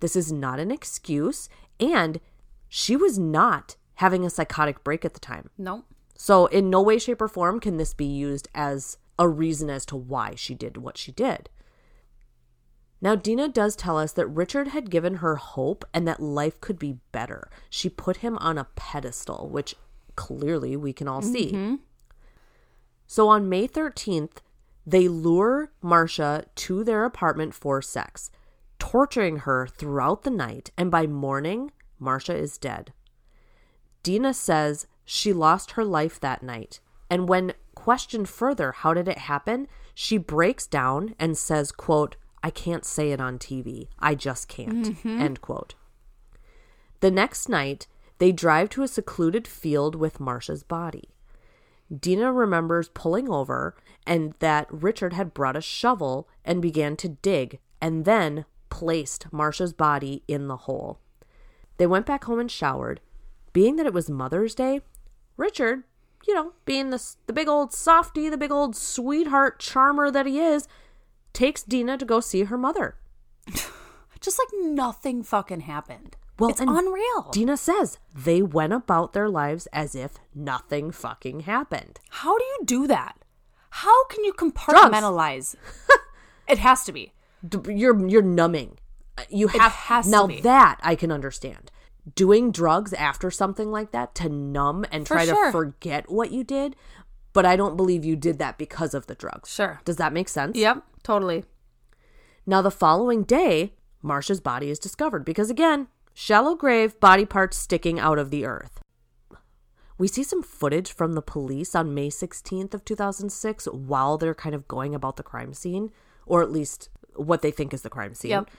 This is not an excuse, and she was not having a psychotic break at the time. No. So, in no way, shape, or form can this be used as a reason as to why she did what she did. Now, Dena does tell us that Richard had given her hope and that life could be better. She put him on a pedestal, which clearly we can all see. Mm-hmm. So on May 13th, they lure Marcia to their apartment for sex, torturing her throughout the night, and by morning, Marcia is dead. Dena says she lost her life that night, and when questioned further, how did it happen? She breaks down and says, quote, I can't say it on TV. I just can't. Mm-hmm. End quote. The next night, they drive to a secluded field with Marcia's body. Dena remembers pulling over and that Richard had brought a shovel and began to dig and then placed Marcia's body in the hole. They went back home and showered. Being that it was Mother's Day, Richard, you know, being the, the big old softy, the big old sweetheart charmer that he is, takes Dena to go see her mother. Just like nothing fucking happened. Well, it's unreal. Dena says they went about their lives as if nothing fucking happened. How do you do that? How can you compartmentalize? it has to be. You're you're numbing. You have has to now that I can understand. Doing drugs after something like that to numb and For try sure. to forget what you did, but I don't believe you did that because of the drugs. Sure. Does that make sense? Yep, totally. Now, the following day, Marcia's body is discovered because, again, shallow grave, body parts sticking out of the earth. We see some footage from the police on May 16th of 2006 while they're kind of going about the crime scene, or at least what they think is the crime scene. Yep.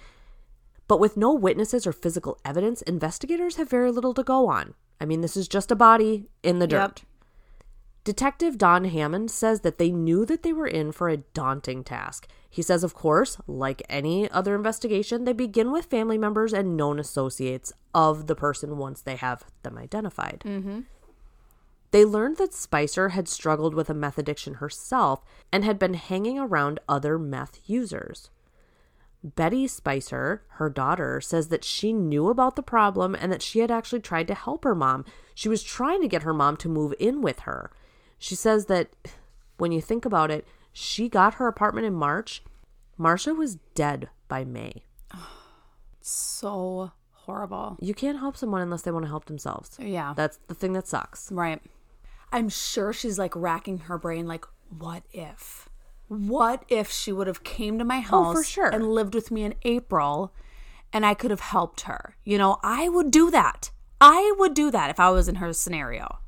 But with no witnesses or physical evidence, investigators have very little to go on. I mean, this is just a body in the dirt. Yep. Detective Don Hammond says that they knew that they were in for a daunting task. He says, of course, like any other investigation, they begin with family members and known associates of the person once they have them identified. Mm-hmm. They learned that Spicer had struggled with a meth addiction herself and had been hanging around other meth users. Betty Spicer, her daughter, says that she knew about the problem and that she had actually tried to help her mom. She was trying to get her mom to move in with her. She says that when you think about it, she got her apartment in March. Marcia was dead by May. So horrible. You can't help someone unless they want to help themselves. Yeah. That's the thing that sucks. Right. I'm sure she's like racking her brain like what if? What if she would have came to my house Oh, for sure. and lived with me in April and I could have helped her? You know, I would do that. I would do that if I was in her scenario.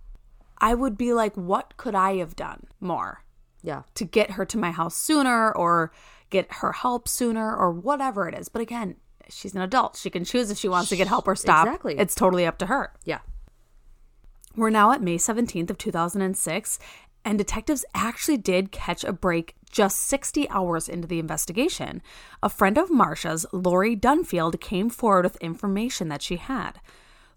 I would be like what could I have done more Yeah. to get her to my house sooner or get her help sooner or whatever it is. But again, she's an adult. She can choose if she wants to get help or stop. Exactly. It's totally up to her. Yeah. We're now at May 17th of 2006, and detectives actually did catch a break just 60 hours into the investigation. A friend of Marcia's, Lori Dunfield, came forward with information that she had.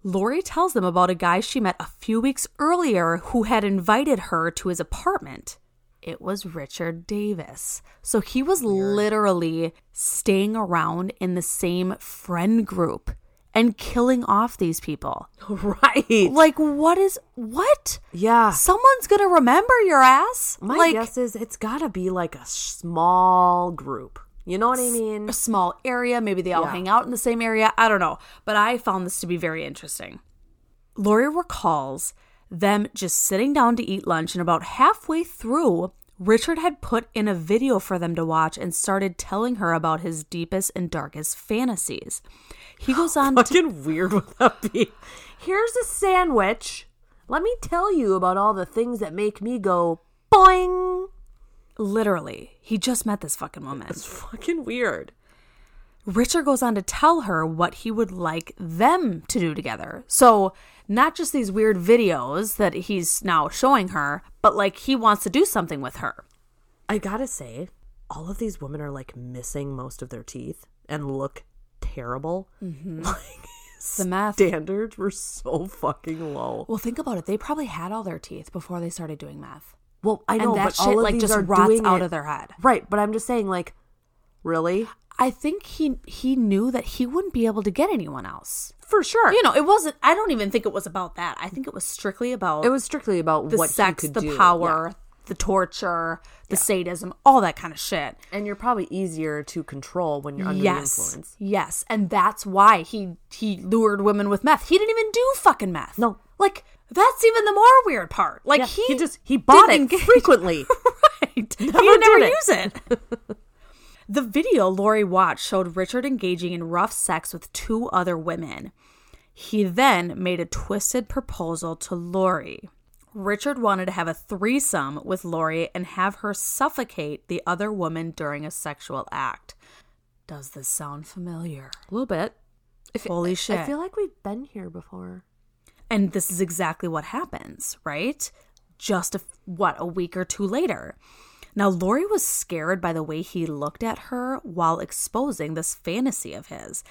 Lori tells them about a guy she met a few weeks earlier who had invited her to his apartment. It was Richard Davis. So he was literally staying around in the same friend group and killing off these people. Right. Like, what is what? Yeah. Someone's gonna remember your ass. My like guess is it's got to be like a small group. You know what I mean? a small area. Maybe they all Yeah. hang out in the same area. I don't know. But I found this to be very interesting. Lori recalls them just sitting down to eat lunch, and about halfway through, Richard had put in a video for them to watch and started telling her about his deepest and darkest fantasies. He goes on to Fucking weird would that be? Here's a sandwich. Let me tell you about all the things that make me go boing. Literally, he just met this fucking woman. It's fucking weird. Richard goes on to tell her what he would like them to do together. So, not just these weird videos that he's now showing her, but like he wants to do something with her. I gotta say, all of these women are like missing most of their teeth and look terrible. Mm-hmm. Like, The meth. standards were so fucking low. Well, think about it. They probably had all their teeth before they started doing meth. Well, I know, and that but shit all of like these just are rots out it- of their head. Right, but I'm just saying, like, really? I think he he knew that he wouldn't be able to get anyone else. For sure. You know, it wasn't. I don't even think it was about that. I think it was strictly about it was strictly about the what sex, he could the do. power, Yeah. the torture, the sadism, all that kind of shit. and you're probably easier to control when you're under the yes, influence. yes, and that's why he he lured women with meth. He didn't even do fucking meth. No. like that's even the more weird part. Like Yeah, he, he just he bought it engage- frequently. right. he Never would never it. use it. the video Lori watched showed Richard engaging in rough sex with two other women. He then made a twisted proposal to Lori. Richard wanted to have a threesome with Lori and have her suffocate the other woman during a sexual act. Does this sound familiar? A little bit. Holy shit. I feel like we've been here before. And this is exactly what happens, right? Just a, what, a week or two later. Now, Lori was scared by the way he looked at her while exposing this fantasy of his.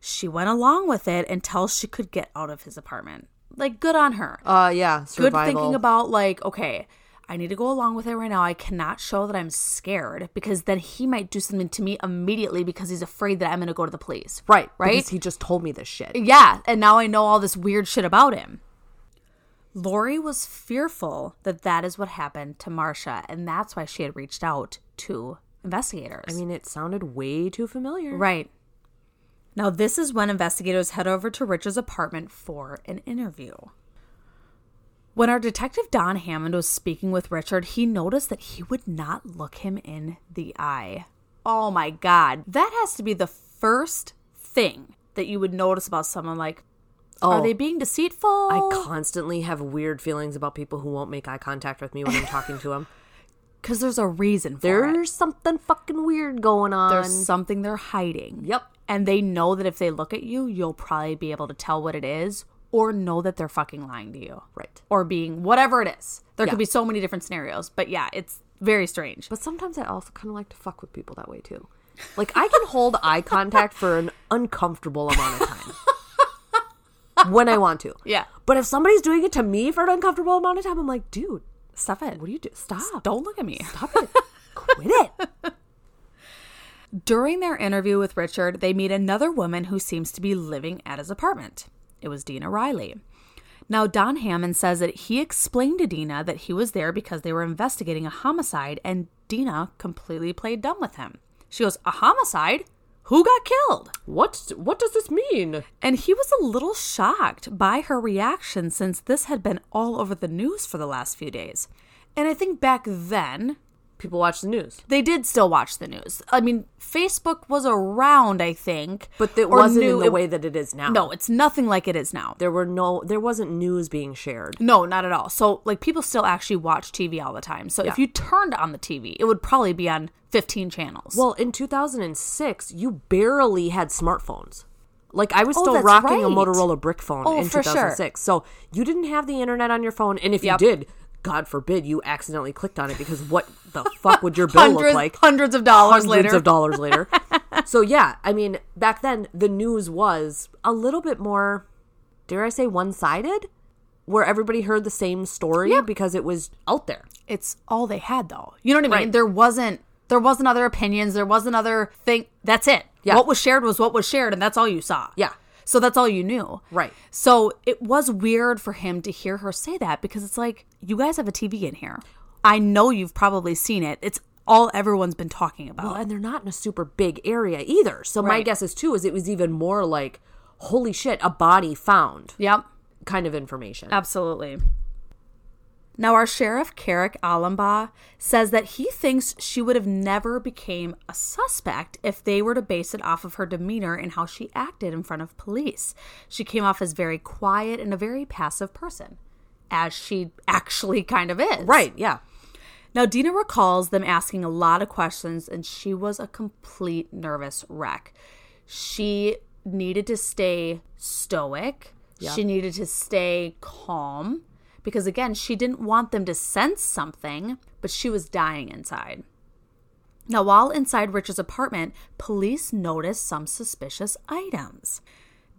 She went along with it until she could get out of his apartment. Like, good on her. Uh, yeah, good thinking about, like, okay, I need to go along with it right now. I cannot show that I'm scared because then he might do something to me immediately because he's afraid that I'm going to go to the police. right, Right? Because he just told me this shit. Yeah, and now I know all this weird shit about him. Lori was fearful that that is what happened to Marcia, and that's why she had reached out to investigators. I mean, it sounded way too familiar. right. Now, this is when investigators head over to Rich's apartment for an interview. When our detective Don Hammond was speaking with Richard, he noticed that he would not look him in the eye. Oh my God. That has to be the first thing that you would notice about someone like, are Oh. they being deceitful? I constantly have weird feelings about people who won't make eye contact with me when I'm talking to them. Because there's a reason for it. There's something fucking weird going on. There's something they're hiding. Yep. And they know that if they look at you, you'll probably be able to tell what it is or know that they're fucking lying to you. Right. Or being whatever it is. There Yeah. could be so many different scenarios. But yeah, it's very strange. But sometimes I also kind of like to fuck with people that way too. Like I can hold eye contact for an uncomfortable amount of time when I want to. Yeah. But if somebody's doing it to me for an uncomfortable amount of time, I'm like, dude, Stop it. what do you do? Stop. Don't look at me. Stop it. Quit it. During their interview with Richard, they meet another woman who seems to be living at his apartment. It was Dena Riley. Now, Don Hammond says that he explained to Dena that he was there because they were investigating a homicide, and Dena completely played dumb with him. She goes, A homicide? Who got killed? What what does this mean? And he was a little shocked by her reaction since this had been all over the news for the last few days. And I think back then, People watch the news. they did still watch the news. I mean, Facebook was around, I think, But it wasn't in the it- way that it is now. No, it's nothing like it is now. There were no there wasn't news being shared. No, not at all. So, like, people still actually watch TV all the time. So, if you turned on the TV, it would probably be on 15 channels. Well, in 2006, you barely had smartphones. Like I was Oh, still that's rocking a. Motorola brick phone Oh, in for sure. 2006. So you didn't have the internet on your phone, and if Yep. you did, God forbid you accidentally clicked on it because what the fuck would your bill hundreds, look like? hundreds of dollars Hundreds later. of dollars later. so yeah, I mean, back then the news was a little bit more dare I say, one sided, where everybody heard the same story Yeah. because it was out there. It's all they had though. You know what I mean? Right. There wasn't there wasn't other opinions, there wasn't other thing. That's it. Yeah. What was shared was what was shared and that's all you saw. Yeah. So that's all you knew. Right. So it was weird for him to hear her say that because it's like, you guys have a TV in here. I know you've probably seen it. It's all everyone's been talking about. Well, and they're not in a super big area either. So my guess is too is it was even more like, holy shit, a body found yep. kind of information. Absolutely. Now, our sheriff, Kerrick Alumbaugh, says that he thinks she would have never became a suspect if they were to base it off of her demeanor and how she acted in front of police. She came off as very quiet and a very passive person, as she actually kind of is. Right. Yeah. Now, Dena recalls them asking a lot of questions, and she was a complete nervous wreck. She needed to stay stoic, Yeah. she needed to stay calm because, again, she didn't want them to sense something, but she was dying inside. Now, while inside Richard's apartment, police noticed some suspicious items.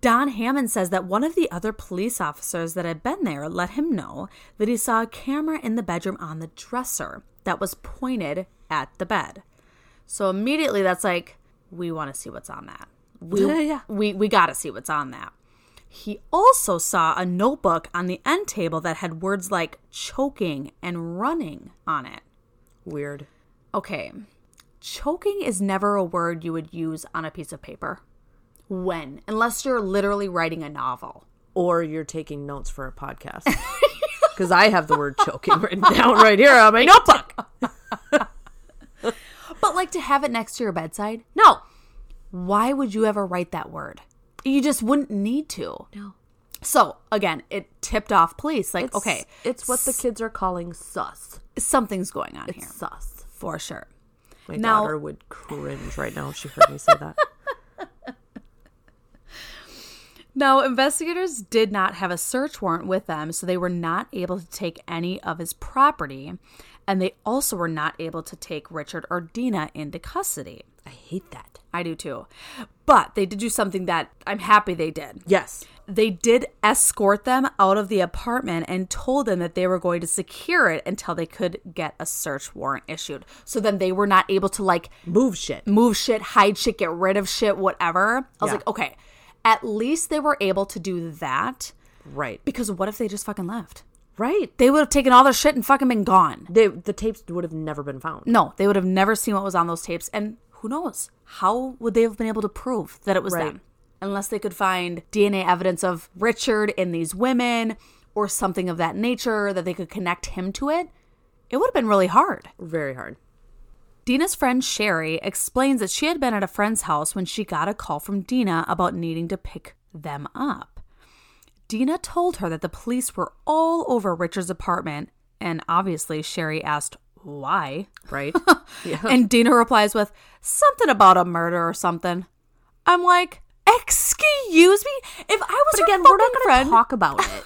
Don Hammond says that one of the other police officers that had been there let him know that he saw a camera in the bedroom on the dresser that was pointed at the bed. So immediately that's like, we want to see what's on that. We, Yeah. we, we got to see what's on that. He also saw a notebook on the end table that had words like choking and running on it. Weird. Okay. Choking is never a word you would use on a piece of paper. When? Unless you're literally writing a novel. Or you're taking notes for a podcast. Because I have the word choking written down right here on my notebook. But like to have it next to your bedside? No. Why would you ever write that word? You just wouldn't need to. No. So, again, it tipped off police. Like, okay, It's what the kids are calling sus. something's going on here. Sus. For sure. My Now- daughter would cringe right now if she heard me say that. Now, investigators did not have a search warrant with them, so they were not able to take any of his property, and they also were not able to take Richard or Dena into custody. I hate that. I do too. But they did do something that I'm happy they did. Yes. They did escort them out of the apartment and told them that they were going to secure it until they could get a search warrant issued. So then they were not able to like Move shit. move shit, hide shit, get rid of shit, whatever. I was Yeah. like, okay, at least they were able to do that Right. because what if they just fucking left? Right. They would have taken all their shit and fucking been gone. They, the tapes would have never been found. No, they would have never seen what was on those tapes. And who knows? How would they have been able to prove that it was Right. them? Unless they could find DNA evidence of Richard in these women or something of that nature that they could connect him to it, it would have been really hard. Very hard. Dena's friend Sherry explains that she had been at a friend's house when she got a call from Dena about needing to pick them up. Dena told her that the police were all over Richard's apartment, and obviously Sherry asked why. Right? yeah. And Dena replies with something about a murder or something. I'm like, excuse me? If I was But her again, we're not going friend, to talk about it.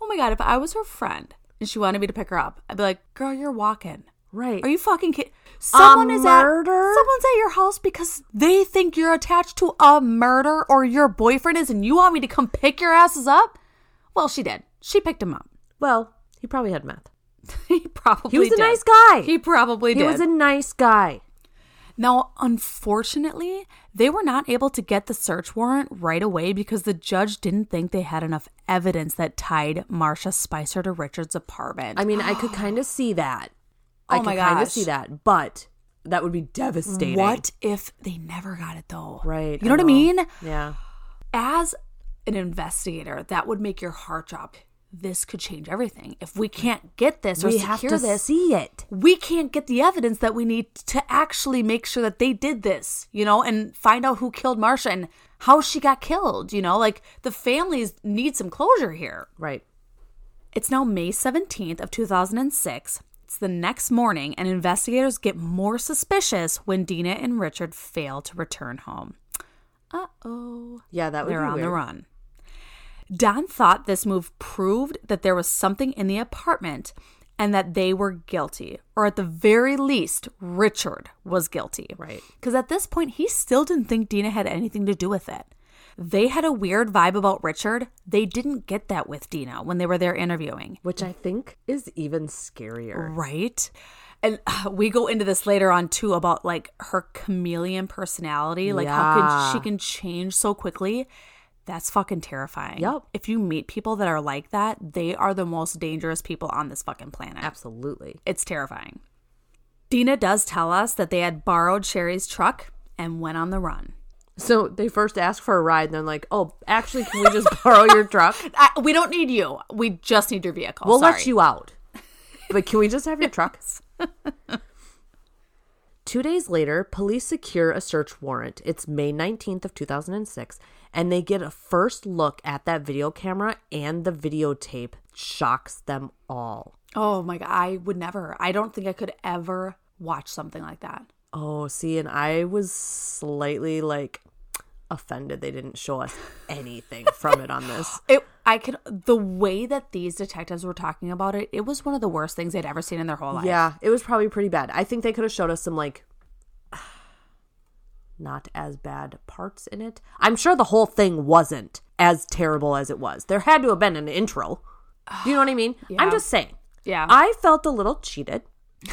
oh my god, if I was her friend and she wanted me to pick her up, I'd be like, girl, you're walking. Right. Are you fucking kidding? Someone is at someone's at your house because they think you're attached to a murder or your boyfriend is, and you want me to come pick your asses up. Well, she did. She picked him up. Well, he probably had meth. he probably He was a nice guy. He probably He did. was a nice guy. Now, unfortunately, they were not able to get the search warrant right away because the judge didn't think they had enough evidence that tied Marcia Spicer to Richard's apartment. I mean, I could kind of see that. Oh I Oh my could kind of see that, but that would be devastating. what if they never got it though? Right. You know what I mean? Yeah. As an investigator, that would make your heart drop. This could change everything. If we mm-hmm. can't get this or We secure have to this, see it. we can't get the evidence that we need to actually make sure that they did this, you know, and find out who killed Marcia and how she got killed, you know? Like the families need some closure here. Right. It's now May 17th of 2006. It's the next morning and investigators get more suspicious when Dena and Richard fail to return home. Uh-oh. Yeah, that would They're be on weird. the run. Don thought this move proved that there was something in the apartment and that they were guilty, or at the very least, Richard was guilty. Right. Because at this point, he still didn't think Dena had anything to do with it. They had a weird vibe about Richard. They didn't get that with Dena when they were there interviewing. Which I think is even scarier. Right. And uh, we go into this later on too about like her chameleon personality, like how Yeah. can she can change so quickly. That's fucking terrifying. Yep. If you meet people that are like that, they are the most dangerous people on this fucking planet. Absolutely. It's terrifying. Dena does tell us that they had borrowed Sherry's truck and went on the run. So they first ask for a ride, and then like, oh, actually, can we just borrow your truck? I, we don't need you. We just need your vehicle. We'll Sorry. let you out. But can we just have your truck? Two days later, police secure a search warrant. It's May 19th of 2006, and they get a first look at that video camera and the videotape shocks them all. Oh my god, I would never. I don't think I could ever watch something like that. Oh, see, and I was slightly like offended they didn't show us anything from it on this. It I could the way that these detectives were talking about it, it was one of the worst things they'd ever seen in their whole life. Yeah, it was probably pretty bad. I think they could have showed us some like not as bad parts in it. I'm sure the whole thing wasn't as terrible as it was. There had to have been an intro. Do you know what I mean? I'm just saying. Yeah. I felt a little cheated.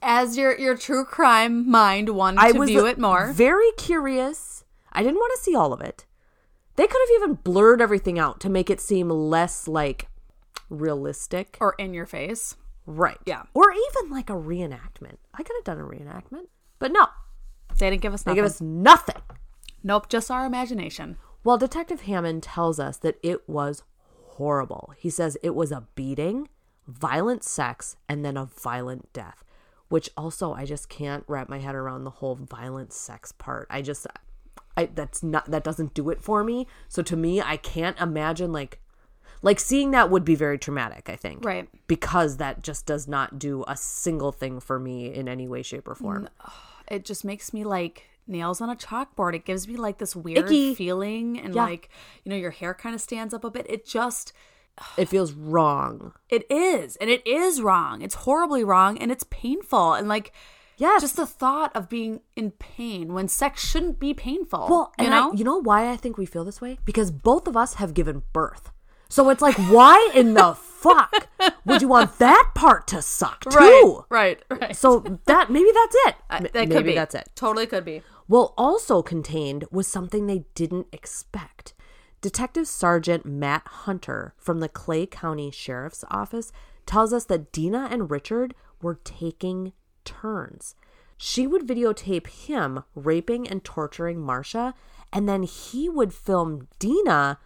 As your your true crime mind wanted I to was view it more. very curious. I didn't want to see all of it. They could have even blurred everything out to make it seem less like realistic. or in your face. Right. Yeah. Or even like a reenactment. I could have done a reenactment. But no, They didn't give us nothing. they nothing. give us nothing. nope, just our imagination. Well, Detective Hammond tells us that it was horrible. He says it was a beating, violent sex, and then a violent death, which also I just can't wrap my head around the whole violent sex part. I just I that's not that doesn't do it for me. So to me, I can't imagine like like seeing that would be very traumatic, I think. Right. Because that just does not do a single thing for me in any way shape or form. It just makes me like nails on a chalkboard. It gives me like this weird Icky. feeling and Yeah. like, you know, your hair kind of stands up a bit. It just It feels wrong. it is. And it is wrong. It's horribly wrong and it's painful. And like yeah, just the thought of being in pain when sex shouldn't be painful. Well, you and know? I, you know why I think we feel this way? Because both of us have given birth. So it's like, why in the fuck would you want that part to suck too? right, right, right. So that maybe that's it. M- that maybe could be. that's it. Totally could be. Well, also contained was something they didn't expect. Detective Sergeant Matt Hunter from the Clay County Sheriff's Office tells us that Dena and Richard were taking turns. She would videotape him raping and torturing Marcia, and then he would film Dena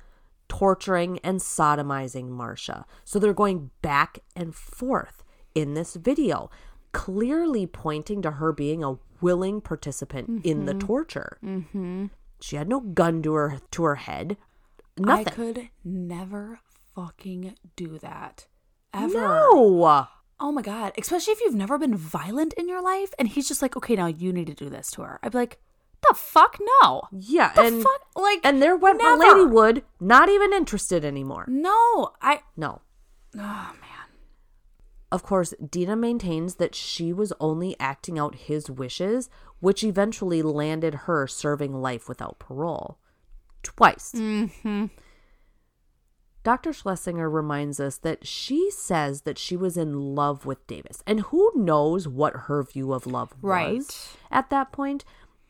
torturing and sodomizing Marcia. So they're going back and forth in this video, clearly pointing to her being a willing participant in the torture. Mm-hmm. She had no gun to her to her head. Nothing. I could never fucking do that. Ever. no. Oh my god. Especially if you've never been violent in your life and he's just like, okay, now you need to do this to her. I'd be like, the fuck no. Yeah, The and fuck like and there went never. my lady Wood, not even interested anymore. No. I No. oh man. Of course, Dena maintains that she was only acting out his wishes, which eventually landed her serving life without parole. Twice. Mm-hmm. Dr. Schlesinger reminds us that she says that she was in love with Davis. And who knows what her view of love was Right. at that point.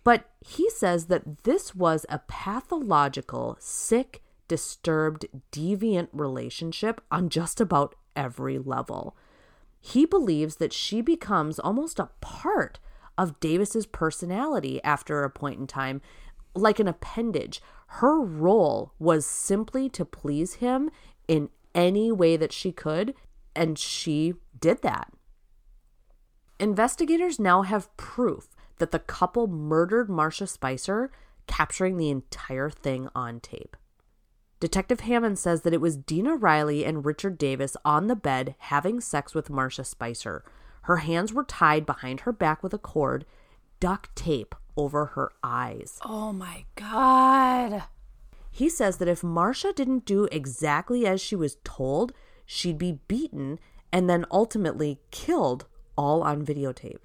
But he says that this was a pathological, sick, disturbed, deviant relationship on just about every level. He believes that she becomes almost a part of Davis's personality after a point in time, like an appendage. Her role was simply to please him in any way that she could, and she did that. Investigators now have proof that the couple murdered Marcia Spicer, capturing the entire thing on tape. Detective Hammond says that it was Dena Riley and Richard Davis on the bed having sex with Marcia Spicer. Her hands were tied behind her back with a cord, duct tape over her eyes. Oh my god. He says that if Marcia didn't do exactly as she was told, she'd be beaten and then ultimately killed all on videotape.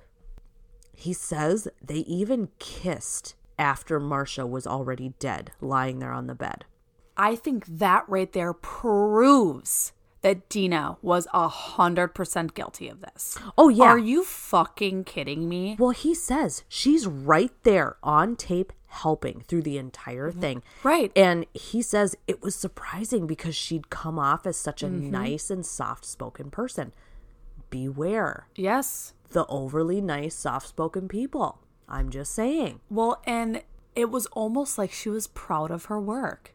He says they even kissed after Marcia was already dead, lying there on the bed. I think that right there proves that Dena was a hundred percent guilty of this. Oh, yeah. Are you fucking kidding me? Well, he says she's right there on tape helping through the entire mm-hmm. thing. Right. And he says it was surprising because she'd come off as such a mm-hmm. nice and soft spoken person. Beware Yes. The overly nice, soft spoken people. I'm just saying. Well, and it was almost like she was proud of her work.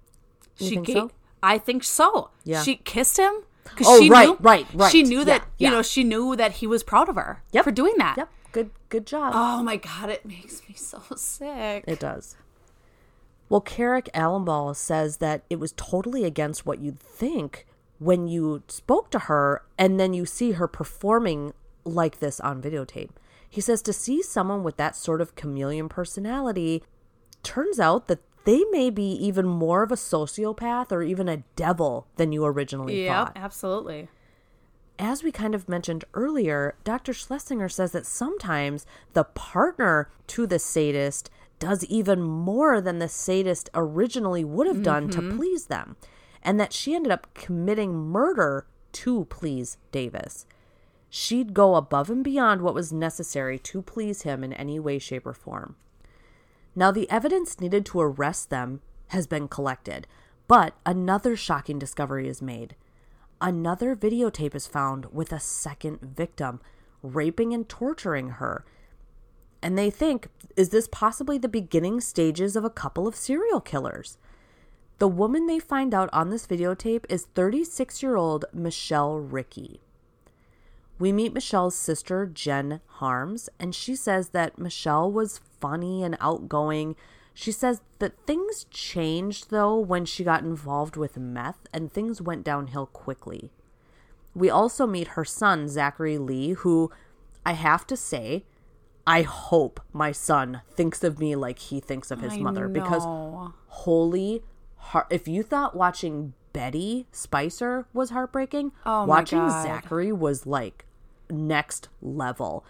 You she think ga- so? I think so. Yeah. She kissed him. 'cause Oh, she right, knew, right, right. She knew that Yeah, you know she knew that he was proud of her Yep. for doing that. Yep. Good good job. Oh my god, it makes me so sick. It does. Well, Kerrick Alumbaugh says that it was totally against what you'd think when you spoke to her and then you see her performing like this on videotape. He says to see someone with that sort of chameleon personality turns out that they may be even more of a sociopath or even a devil than you originally Yep, thought absolutely. as we kind of mentioned earlier, Dr. Schlesinger says that sometimes the partner to the sadist does even more than the sadist originally would have done to mm-hmm. please them, and that she ended up committing murder to please Davis. She'd go above and beyond what was necessary to please him in any way, shape, or form. Now, the evidence needed to arrest them has been collected, but another shocking discovery is made. Another videotape is found with a second victim raping and torturing her. And they think, is this possibly the beginning stages of a couple of serial killers? The woman they find out on this videotape is 36 year old Michelle Ricky. We meet Michelle's sister, Jen Harms, and she says that Michelle was funny and outgoing. She says that things changed though when she got involved with meth and things went downhill quickly. We also meet her son, Zachary Lee, who I have to say, I hope my son thinks of me like he thinks of his I mother because holy heart if you thought watching Betty Spicer was heartbreaking, Oh watching Zachary was like next level.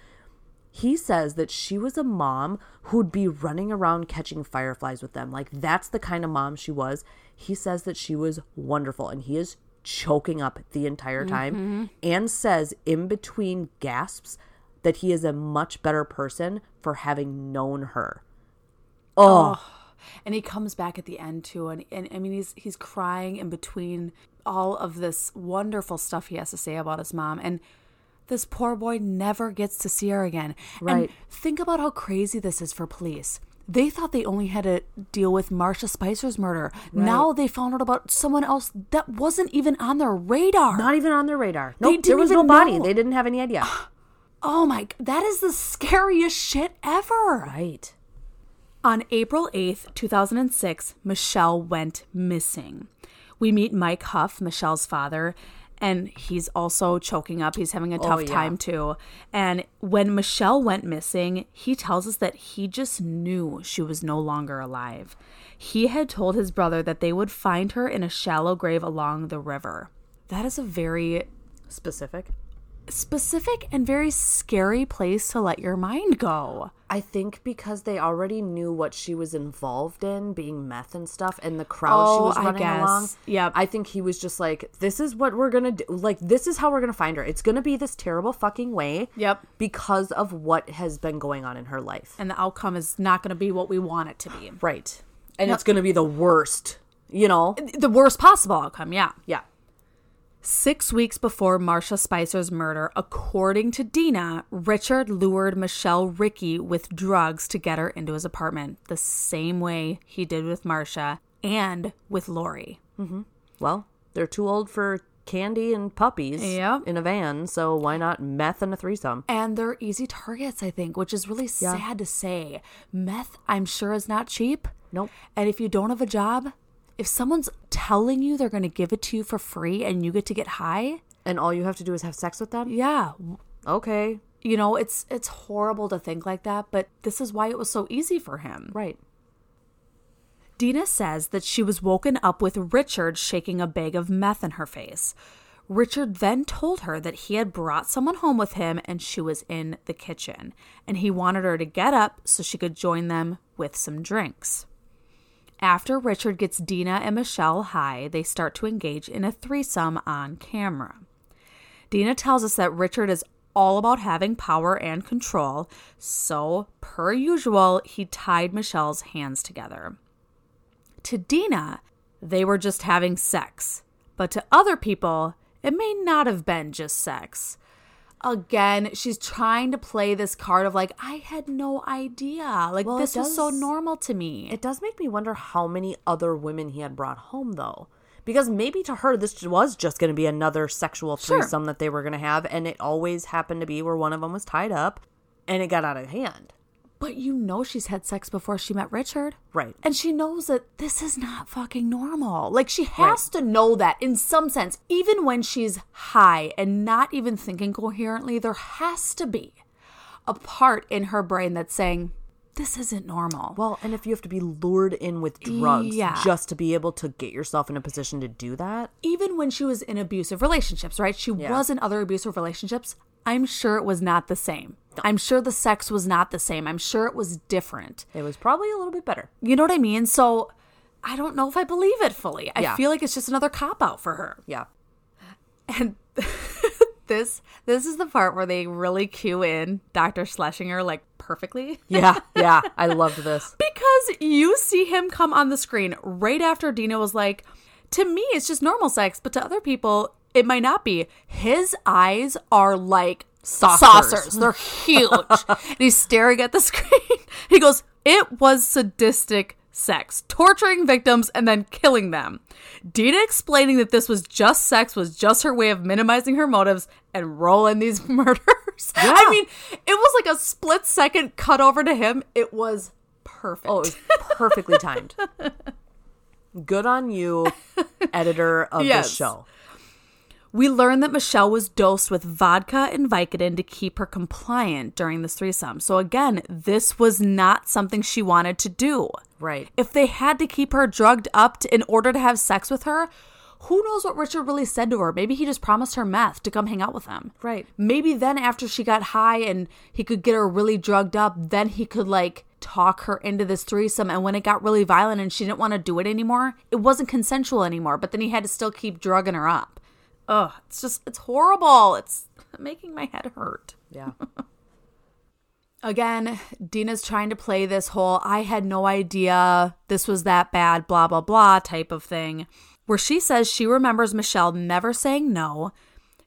He says that she was a mom who'd be running around catching fireflies with them. Like that's the kind of mom she was. He says that she was wonderful and he is choking up the entire time Mm-hmm. and says in between gasps that he is a much better person for having known her. Oh, And he comes back at the end too, and, and I mean he's he's crying in between all of this wonderful stuff he has to say about his mom, and this poor boy never gets to see her again. Right. And think about how crazy this is for police. They thought they only had to deal with Marsha Spicer's murder. Right. Now they found out about someone else that wasn't even on their radar. not even on their radar. They Nope, there was no body. know. They didn't have any idea. oh my, that is the scariest shit ever. right. On April 8th, 2006, Michelle went missing. We meet Mike Huff, Michelle's father, and he's also choking up. He's having a oh, tough yeah. time too. And when Michelle went missing, he tells us that he just knew she was no longer alive. He had told his brother that they would find her in a shallow grave along the river. That is a very Specific. Specific and very scary place to let your mind go. I think because they already knew what she was involved in, being meth and stuff, and the crowd she Oh, was I running guess. along. Yep. I think he was just like, "This is what we're gonna do. Like, this is how we're gonna find her. It's gonna be this terrible fucking way." Yep. Because of what has been going on in her life. And the outcome is not going to be what we want it to be. Right. And it's gonna be the worst. You know. the worst possible outcome, yeah. Yeah. Six weeks before Marsha Spicer's murder, according to Dena, Richard lured Michelle Ricky with drugs to get her into his apartment, the same way he did with Marsha and with Lori. Mm-hmm. Well, they're too old for candy and puppies Yep. in a van, so why not meth and a threesome? And they're easy targets, I think, which is really sad to say. Meth, I'm sure, is not cheap. Nope. And if you don't have a job, if someone's telling you they're going to give it to you for free and you get to get high, And all you have to do is have sex with them? yeah, Okay. you know it's it's horrible to think like that but this is why it was so easy for him Right. dena says that she was woken up with richard shaking a bag of meth in her face Richard then told her that he had brought someone home with him and she was in the kitchen, and he wanted her to get up so she could join them with some drinks. After Richard gets Dena and Michelle high, they start to engage in a threesome on camera. Dena tells us that Richard is all about having power and control, so, per usual, he tied Michelle's hands together. To Dena, they were just having sex, but to other people, it may not have been just sex. Again, she's trying to play this card of like, I had no idea. Like, Well, this was so normal to me. It does make me wonder how many other women he had brought home, though. Because maybe to her, this was just going to be another sexual Sure. threesome that they were going to have. And it always happened to be where one of them was tied up and it got out of hand. But you know she's had sex before she met Richard. Right. And she knows that this is not fucking normal. Like she has to know that in some sense, even when she's high and not even thinking coherently, there has to be a part in her brain that's saying, this isn't normal. Well, and if you have to be lured in with drugs Yeah. just to be able to get yourself in a position to do that, even when she was in abusive relationships, right? She was in other abusive relationships. I'm sure it was not the same. I'm sure the sex was not the same. I'm sure it was different. it was probably a little bit better. You know what I mean? So I don't know if I believe it fully. I Yeah. feel like it's just another cop out for her. Yeah. And this this is the part where they really cue in Dr. Schlesinger like perfectly. Yeah. Yeah. I loved this. Because you see him come on the screen right after Dena was like, to me, it's just normal sex, but to other people, it might not be. His eyes are like Saucers. saucers. They're huge. and he's staring at the screen. He goes, It was sadistic sex, torturing victims and then killing them. Dena explaining that this was just sex was just her way of minimizing her motives and rolling these murders. I mean, it was like a split second cut over to him. It was perfect. Oh, it was perfectly timed. Good on you, editor of Yes. this show. We learned that Michelle was dosed with vodka and Vicodin to keep her compliant during this threesome. So again, this was not something she wanted to do. Right. If they had to keep her drugged up to, in order to have sex with her, who knows what Richard really said to her? Maybe he just promised her meth to come hang out with him. Right. Maybe then after she got high and he could get her really drugged up, then he could like talk her into this threesome. And when it got really violent and she didn't want to do it anymore, it wasn't consensual anymore. But then he had to still keep drugging her up. Ugh, it's just, it's horrible. It's making my head hurt. Yeah. Again, Dena's trying to play this whole I had no idea this was that bad, blah, blah, blah type of thing, where she says she remembers Michelle never saying no.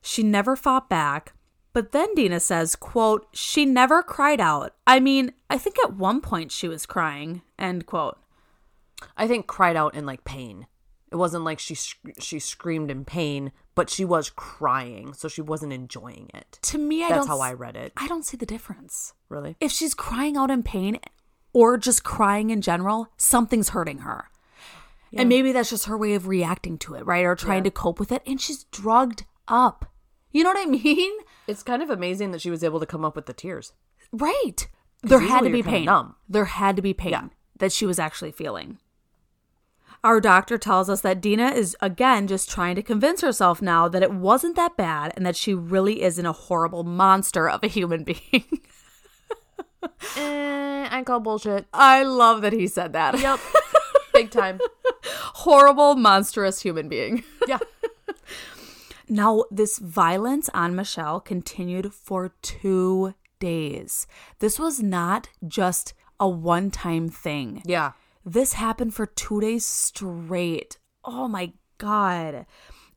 She never fought back. But then Dena says, quote, she never cried out. I mean, I think at one point she was crying, end quote. I think cried out in like pain. It wasn't like she she screamed in pain, but she was crying, so she wasn't enjoying it. To me, I That's don't how I read it. I don't see the difference. Really? If she's crying out in pain or just crying in general, something's hurting her. And maybe that's just her way of reacting to it, right? Or trying to cope with it. And she's drugged up. You know what I mean? It's kind of amazing that she was able to come up with the tears. Right. There had to be pain. numb. There had to be pain Yeah. that she was actually feeling. Our doctor tells us that Dena is again just trying to convince herself now that it wasn't that bad and that she really isn't a horrible monster of a human being. Eh, I call bullshit. I love that he said that. Yep. Big time. Horrible, monstrous human being. Yeah. Now, this violence on Michelle continued for two days. This was not just a one time thing. Yeah. This happened for two days straight. Oh my God.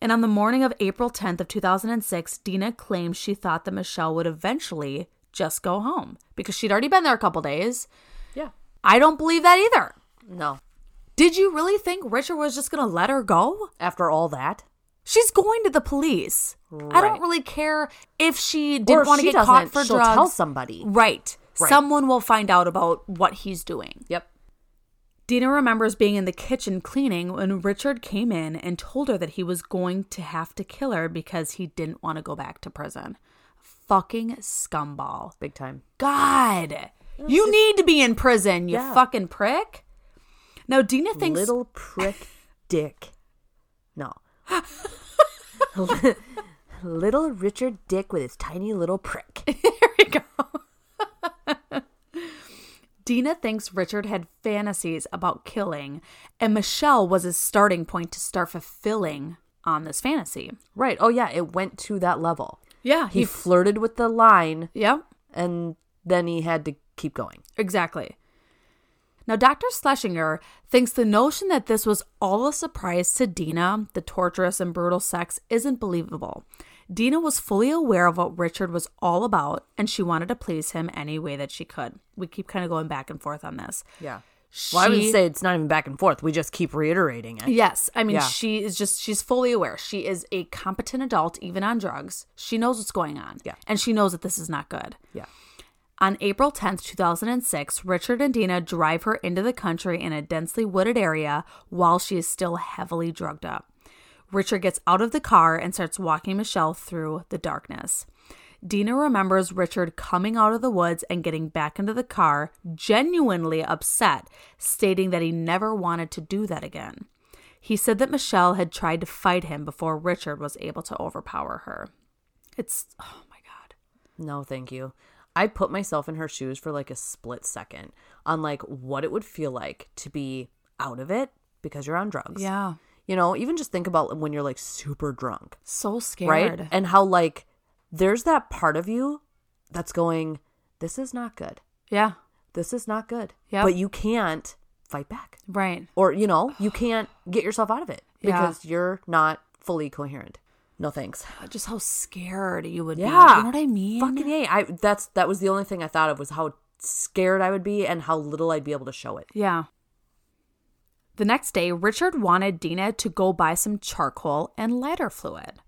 And on the morning of April 10th of 2006, Dena claimed she thought that Michelle would eventually just go home because she'd already been there a couple days. Yeah. I don't believe that either. No. Did you really think Richard was just going to let her go? After all that, She's going to the police. I don't really care if she didn't want to get caught for she'll drugs. tell somebody. Right. Right. Someone will find out about what he's doing. Yep. Dena remembers being in the kitchen cleaning when Richard came in and told her that he was going to have to kill her because he didn't want to go back to prison. Fucking scumball. Big time. God. You need to be in prison, you Yeah. fucking prick. Now, Dena thinks. Little prick dick. No. Little Richard Dick with his tiny little prick. there we go. Dena thinks Richard had fantasies about killing, and Michelle was his starting point to start fulfilling on this fantasy. right. Oh, yeah. It went to that level. Yeah, He flirted with the line Yep, and then he had to keep going. exactly. Now, Dr. Schlesinger thinks the notion that this was all a surprise to Dena, the torturous and brutal sex, isn't believable. Dena was fully aware of what Richard was all about, and she wanted to please him any way that she could. We keep kind of going back and forth on this. Yeah. Well, I would She- say it's not even back and forth. We just keep reiterating it. Yes, I mean Yeah. she is just she's fully aware. She is a competent adult even on drugs. She knows what's going on. Yeah. And she knows that this is not good. Yeah. On April 10th, 2006, Richard and Dena drive her into the country in a densely wooded area while she is still heavily drugged up. Richard gets out of the car and starts walking Michelle through the darkness. Dena remembers Richard coming out of the woods and getting back into the car, genuinely upset, stating that he never wanted to do that again. He said that Michelle had tried to fight him before Richard was able to overpower her. It's, oh my God. No, thank you. I put myself in her shoes for like a split second on like what it would feel like to be out of it because you're on drugs. Yeah. You know, even just think about when you're like super drunk, So scared. right? And how like there's that part of you that's going, this is not good. Yeah. This is not good. Yep. But you can't fight back. Right. Or, you know, you can't get yourself out of it Yeah. because you're not fully coherent. No thanks. Just how scared you would be. Yeah. You know what I mean? Fucking yay. I that's that was the only thing I thought of was how scared I would be and how little I'd be able to show it. Yeah. The next day, Richard wanted Dena to go buy some charcoal and lighter fluid.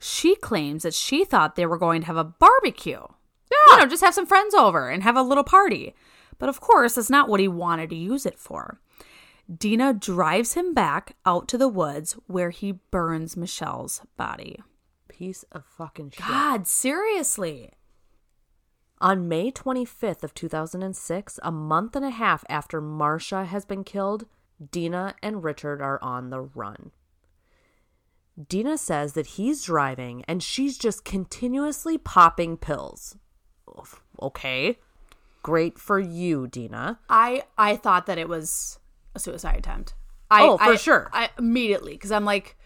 She claims that she thought they were going to have a barbecue. Yeah. You know, just have some friends over and have a little party. But of course, that's not what he wanted to use it for. Dena drives him back out to the woods where he burns Michelle's body. Piece of fucking shit. God, seriously. On May 25th of 2006, a month and a half after Marsha has been killed, Dena and Richard are on the run. Dena says that he's driving and she's just continuously popping pills. Okay. Great for you, Dena. I I thought that it was a suicide attempt. I, Oh, for I- sure. I immediately because I'm like,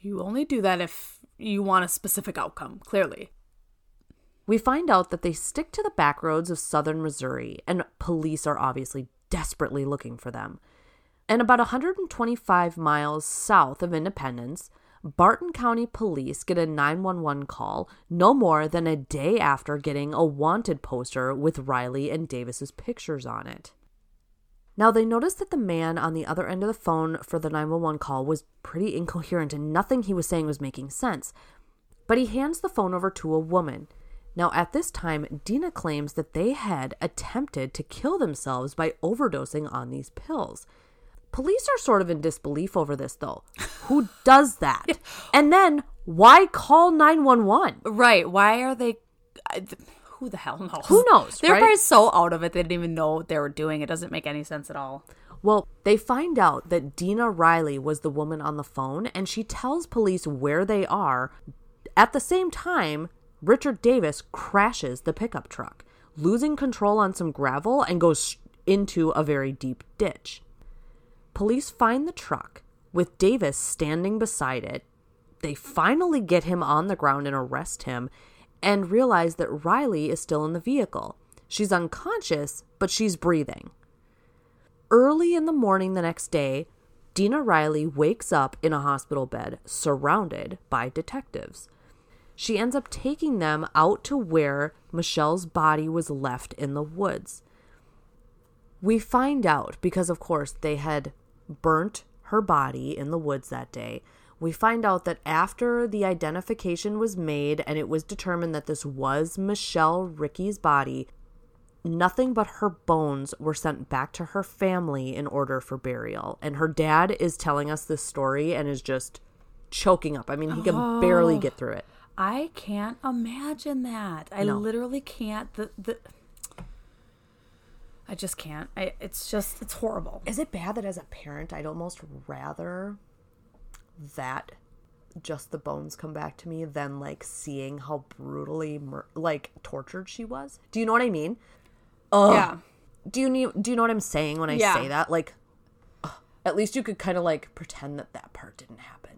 you only do that if you want a specific outcome. Clearly, We find out that they stick to the back roads of southern Missouri, and police are obviously desperately looking for them. And about 125 miles south of Independence, Barton County Police get a 911 call no more than a day after getting a wanted poster with Riley and Davis's pictures on it. Now, they noticed that the man on the other end of the phone for the 911 call was pretty incoherent and nothing he was saying was making sense. But he hands the phone over to a woman. Now, at this time, Dena claims that they had attempted to kill themselves by overdosing on these pills. Police are sort of in disbelief over this, though. Who does that? And then, why call 911? right? Why are they? Who the hell knows? Who knows, They're right? probably so out of it they didn't even know what they were doing. It doesn't make any sense at all. Well, they find out that Dena Riley was the woman on the phone, and she tells police where they are. At the same time, Richard Davis crashes the pickup truck, losing control on some gravel and goes into a very deep ditch. Police find the truck with Davis standing beside it. They finally get him on the ground and arrest him and realize that Riley is still in the vehicle. She's unconscious, but she's breathing. Early in the morning the next day, Dena Riley wakes up in a hospital bed surrounded by detectives. She ends up taking them out to where Michelle's body was left in the woods. We find out because, of course, they had burnt her body in the woods that day. We find out that after the identification was made and it was determined that this was Michelle Ricky's body, nothing but her bones were sent back to her family in order for burial. And her dad is telling us this story and is just choking up. I mean, he can barely oh, get through it. I can't imagine that. I No. literally can't. The the. I just can't. I, it's just it's horrible. Is it bad that as a parent, I'd almost rather that just the bones come back to me than like seeing how brutally mur- like tortured she was. Do you know what I mean? Yeah. Do you need, do you know what I'm saying when I Yeah. say that? Like ugh, at least you could kind of like pretend that that part didn't happen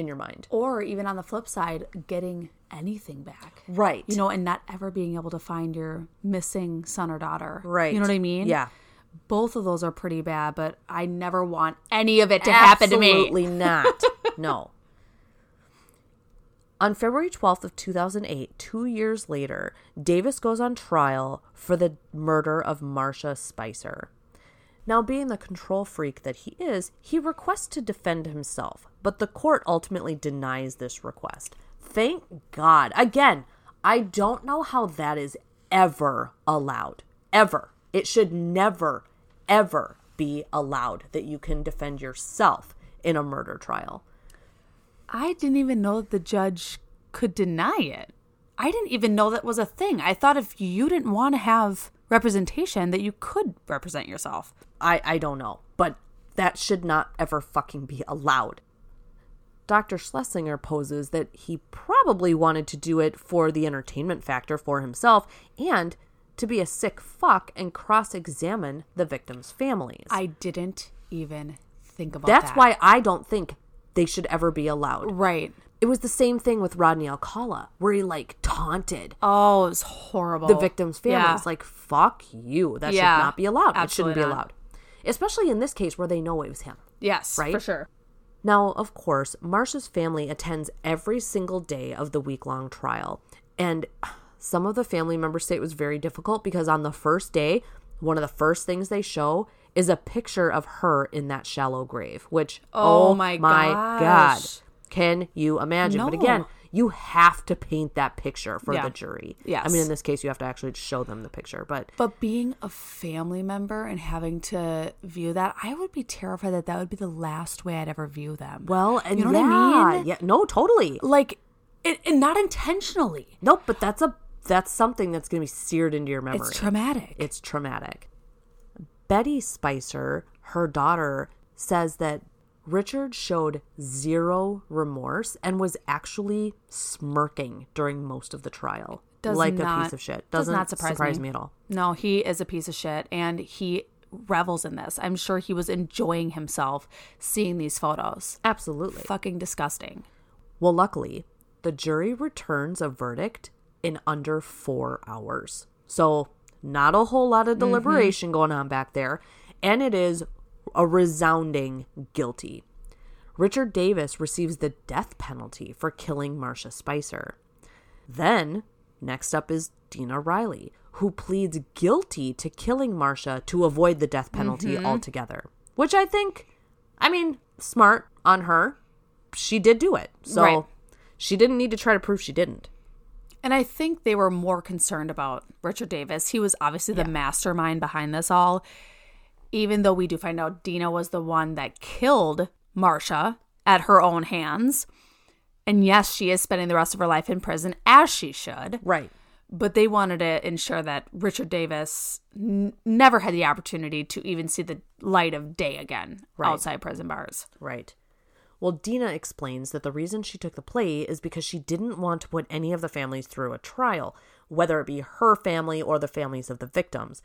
in your mind. Or even on the flip side, getting anything back. Right. You know, and not ever being able to find your missing son or daughter. Right. You know what I mean? Yeah. Both of those are pretty bad, but I never want any of it to happen to me. Absolutely not. No. On February 12th of 2008, 2 years later, Davis goes on trial for the murder of Marsha Spicer. Now, being the control freak that he is, he requests to defend himself, but the court ultimately denies this request. Thank God. Again, I don't know how that is ever allowed. Ever. It should never, ever be allowed that you can defend yourself in a murder trial. I didn't even know that the judge could deny it. I didn't even know that was a thing. I thought if you didn't want to have representation, that you could represent yourself. I, I don't know, but that should not ever fucking be allowed. Dr. Schlesinger poses that he probably wanted to do it for the entertainment factor for himself and to be a sick fuck and cross examine the victims' families. I didn't even think about that. That's that. why I don't think they should ever be allowed. Right. It was the same thing with Rodney Alcala, where he like taunted Oh, it was horrible. the victims' families. Yeah. Like, fuck you. That Yeah, should not be allowed. It shouldn't be not. allowed. Especially in this case where they know it was him. yes, right? for sure. Now, of course, Marsha's family attends every single day of the week long trial. And some of the family members say it was very difficult because on the first day, one of the first things they show is a picture of her in that shallow grave, which, Oh oh, my my, gosh. God. Can you imagine? But again, you have to paint that picture for Yeah. the jury. I mean, in this case, you have to actually show them the picture. But But being a family member and having to view that, I would be terrified that that would be the last way I'd ever view them. well, and You know what yeah, I mean? yeah, no, totally. like, it, and not intentionally. Nope, but that's a that's something that's going to be seared into your memory. It's traumatic. It's traumatic. Betty Spicer, her daughter, says that Richard showed zero remorse and was actually smirking during most of the trial. Does like a piece of shit. does Doesn't not surprise me. me at all. No, he is a piece of shit and he revels in this. I'm sure he was enjoying himself seeing these photos. Absolutely. Fucking disgusting. Well, luckily, the jury returns a verdict in under four hours. So, not a whole lot of mm-hmm. deliberation going on back there. And it is a resounding guilty. Richard Davis receives the death penalty for killing Marsha Spicer. Then, next up is Dena Riley, who pleads guilty to killing Marsha to avoid the death penalty mm-hmm. altogether. Which I think, I mean, smart on her. She did do it. So Right. she didn't need to try to prove she didn't. And I think they were more concerned about Richard Davis. He was obviously the mastermind behind this all. Even though we do find out Dena was the one that killed Marsha at her own hands. And yes, she is spending the rest of her life in prison, as she should. Right. But they wanted to ensure that Richard Davis n- never had the opportunity to even see the light of day again outside prison bars. Right. Well, Dena explains that the reason she took the plea is because she didn't want to put any of the families through a trial, whether it be her family or the families of the victims.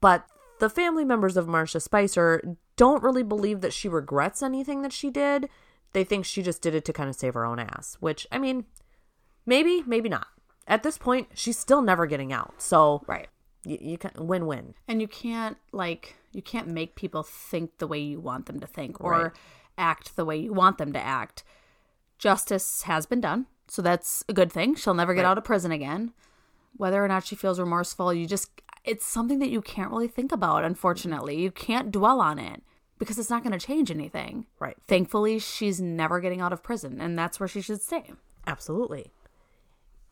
But the family members of Marsha Spicer don't really believe that she regrets anything that she did. They think she just did it to kind of save her own ass, which, I mean, maybe, maybe not. At this point, she's still never getting out. So, Right. you, you can win win. And you can't like you can't make people think the way you want them to think or Right. act the way you want them to act. Justice has been done, so that's a good thing. She'll never get out of prison again. Whether or not she feels remorseful, you just it's something that you can't really think about, unfortunately. You can't dwell on it because it's not going to change anything. Right. Thankfully, she's never getting out of prison, and that's where she should stay. Absolutely.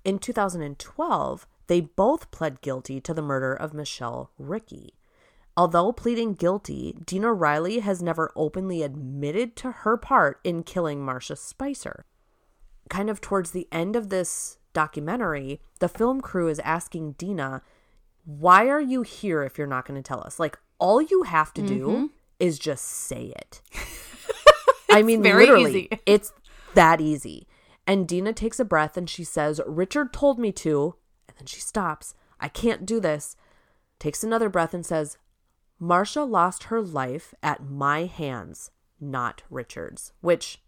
In 2012, they both pled guilty to the murder of Michelle Ricky. Although pleading guilty, Dena Riley has never openly admitted to her part in killing Marsha Spicer. Kind of towards the end of this documentary, the film crew is asking Dena, Why are you here if you're not going to tell us? Like, all you have to do mm-hmm. is just say it. I mean, very literally, easy. it's that easy. And Dena takes a breath and she says, Richard told me to. And then she stops. I can't do this. Takes another breath and says, Marsha lost her life at my hands, not Richard's, which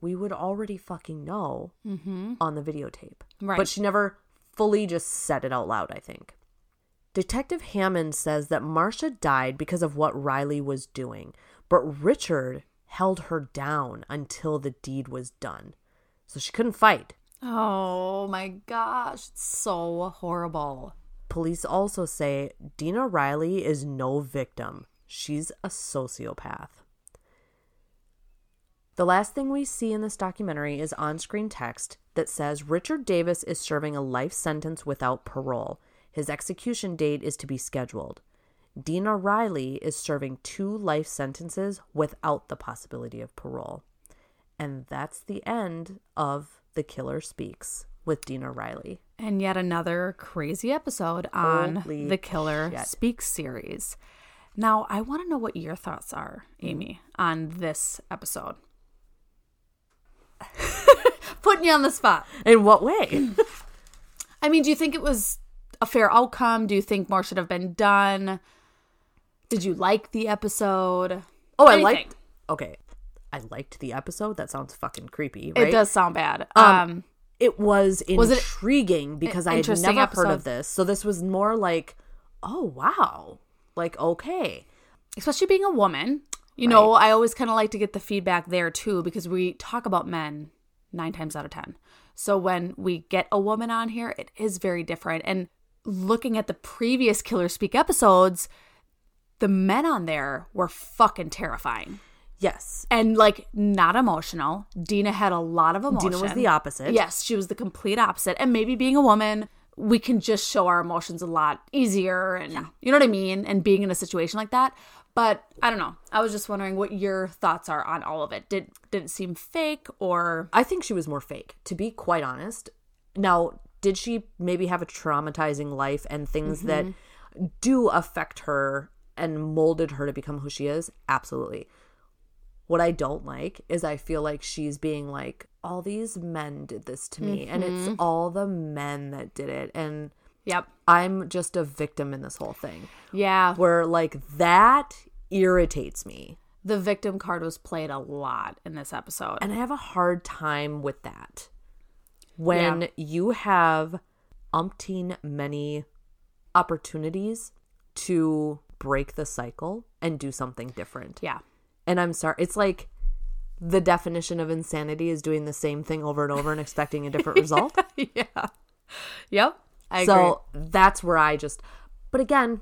we would already fucking know mm-hmm. on the videotape. Right. But she never fully just said it out loud, I think. Detective Hammond says that Marsha died because of what Riley was doing, but Richard held her down until the deed was done. So she couldn't fight. Oh my gosh, it's so horrible. Police also say Dena Riley is no victim. She's a sociopath. The last thing we see in this documentary is on screen text that says Richard Davis is serving a life sentence without parole. His execution date is to be scheduled. Dena Riley is serving two life sentences without the possibility of parole. And that's the end of The Killer Speaks with Dena Riley. And yet another crazy episode on Holy the Killer shit. Speaks series. Now, I want to know what your thoughts are, Ame, on this episode. Putting you on the spot. In what way? I mean, do you think it was a fair outcome? Do you think more should have been done? Did you like the episode? Oh, I liked. Okay, I liked the episode. That sounds fucking creepy, right? It does sound bad. Um, It was Was it intriguing because I had never heard of this. So this was more like, oh wow, like okay, especially being a woman. You know, I always kind of like to get the feedback there too because we talk about men nine times out of 10. So when we get a woman on here, it is very different. And looking at the previous Killer Speak episodes, the men on there were fucking terrifying yes. and like not emotional. Dena had a lot of emotion. Dena was the opposite. Yes, she was the complete opposite. And maybe being a woman, we can just show our emotions a lot easier and you know what I mean? And being in a situation like that. But I don't know. I was just wondering what your thoughts are on all of it. Did did it seem fake or I think she was more fake, to be quite honest. Now, did she maybe have a traumatizing life and things that mm-hmm. do affect her and molded her to become who she is? Absolutely. What I don't like is I feel like she's being like, all these men did this to me, and it's mm-hmm. all the men that did it. And Yep. I'm just a victim in this whole thing. Yeah. Where, like, that irritates me. The victim card was played a lot in this episode. And I have a hard time with that. When Yeah. you have umpteen many opportunities to break the cycle and do something different. yeah. And I'm sorry, it's like the definition of insanity is doing the same thing over and over and expecting a different result. yeah. Yep. I agree. so that's where I just, but again,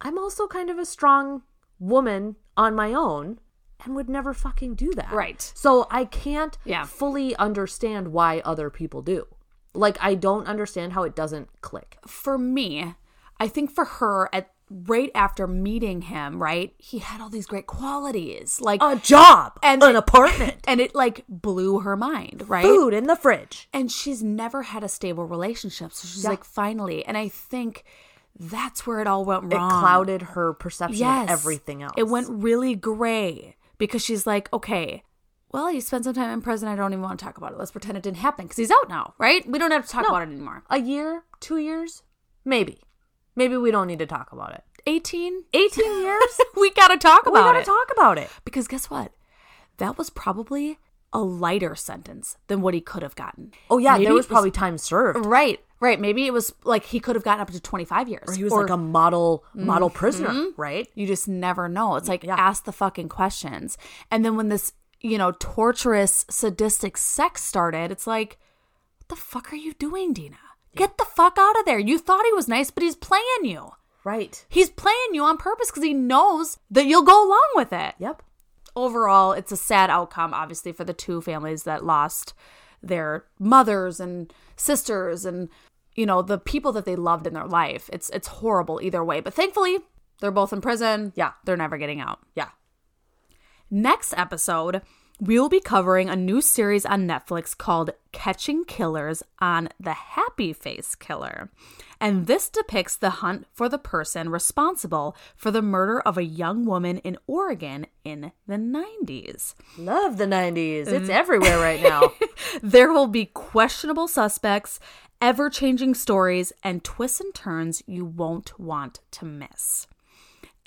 I'm also kind of a strong woman on my own and would never fucking do that. Right. So I can't Yeah. fully understand why other people do. Like, I don't understand how it doesn't click. for me, I think for her at right after meeting him, right, he had all these great qualities, like A job And- an apartment, and it like blew her mind, right? food in the fridge. And she's never had a stable relationship, so she's like, finally. And I think that's where it all went wrong. It clouded her perception yes, of everything else. It went really gray because she's like, okay. Well, he spent some time in prison. I don't even want to talk about it. Let's pretend it didn't happen because he's out now, right? We don't have to talk about it anymore. a year, two years, maybe. Maybe we don't need to talk about it. 18? 18 years? we got to talk about it. we gotta talk about it. Because guess what? That was probably a lighter sentence than what he could have gotten. Oh, yeah, Maybe there was it probably time served. right, right. Maybe it was like he could have gotten up to 25 years. Or he was like a model model prisoner, mm-hmm. right? you just never know. It's like ask the fucking questions. And then when this, you know, torturous, sadistic sex started, it's like, what the fuck are you doing, Dena? Get the fuck out of there. You thought he was nice, but he's playing you. Right. He's playing you on purpose because he knows that you'll go along with it. Yep. Overall, it's a sad outcome, obviously, for the two families that lost their mothers and sisters and you know the people that they loved in their life. It's it's horrible either way, but thankfully they're both in prison. Yeah. they're never getting out. Yeah. Next episode, we will be covering a new series on Netflix called Catching Killers on the Happy Face Killer. And this depicts the hunt for the person responsible for the murder of a young woman in Oregon in the 90s. Love the 90s. It's mm. everywhere right now. There will be questionable suspects, ever changing stories, and twists and turns you won't want to miss.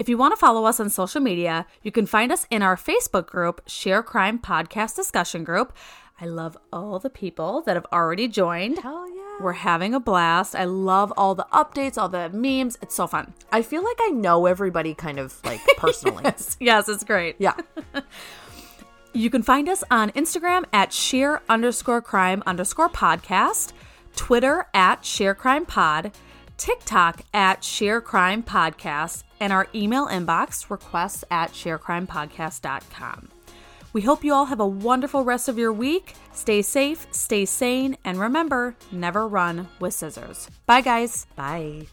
If you want to follow us on social media, you can find us in our Facebook group, Share Crime Podcast Discussion Group. I love all the people that have already joined. Hell yeah. We're having a blast. I love all the updates, all the memes. It's so fun. I feel like I know everybody kind of like personally. Yes, it's great. Yeah. You can find us on Instagram at share underscore crime underscore podcast, Twitter at share crime pod, TikTok at share crime podcast, and our email inbox requests at sharecrimepodcast.com. We hope you all have a wonderful rest of your week. Stay safe, stay sane, and remember never run with scissors. Bye, guys. Bye.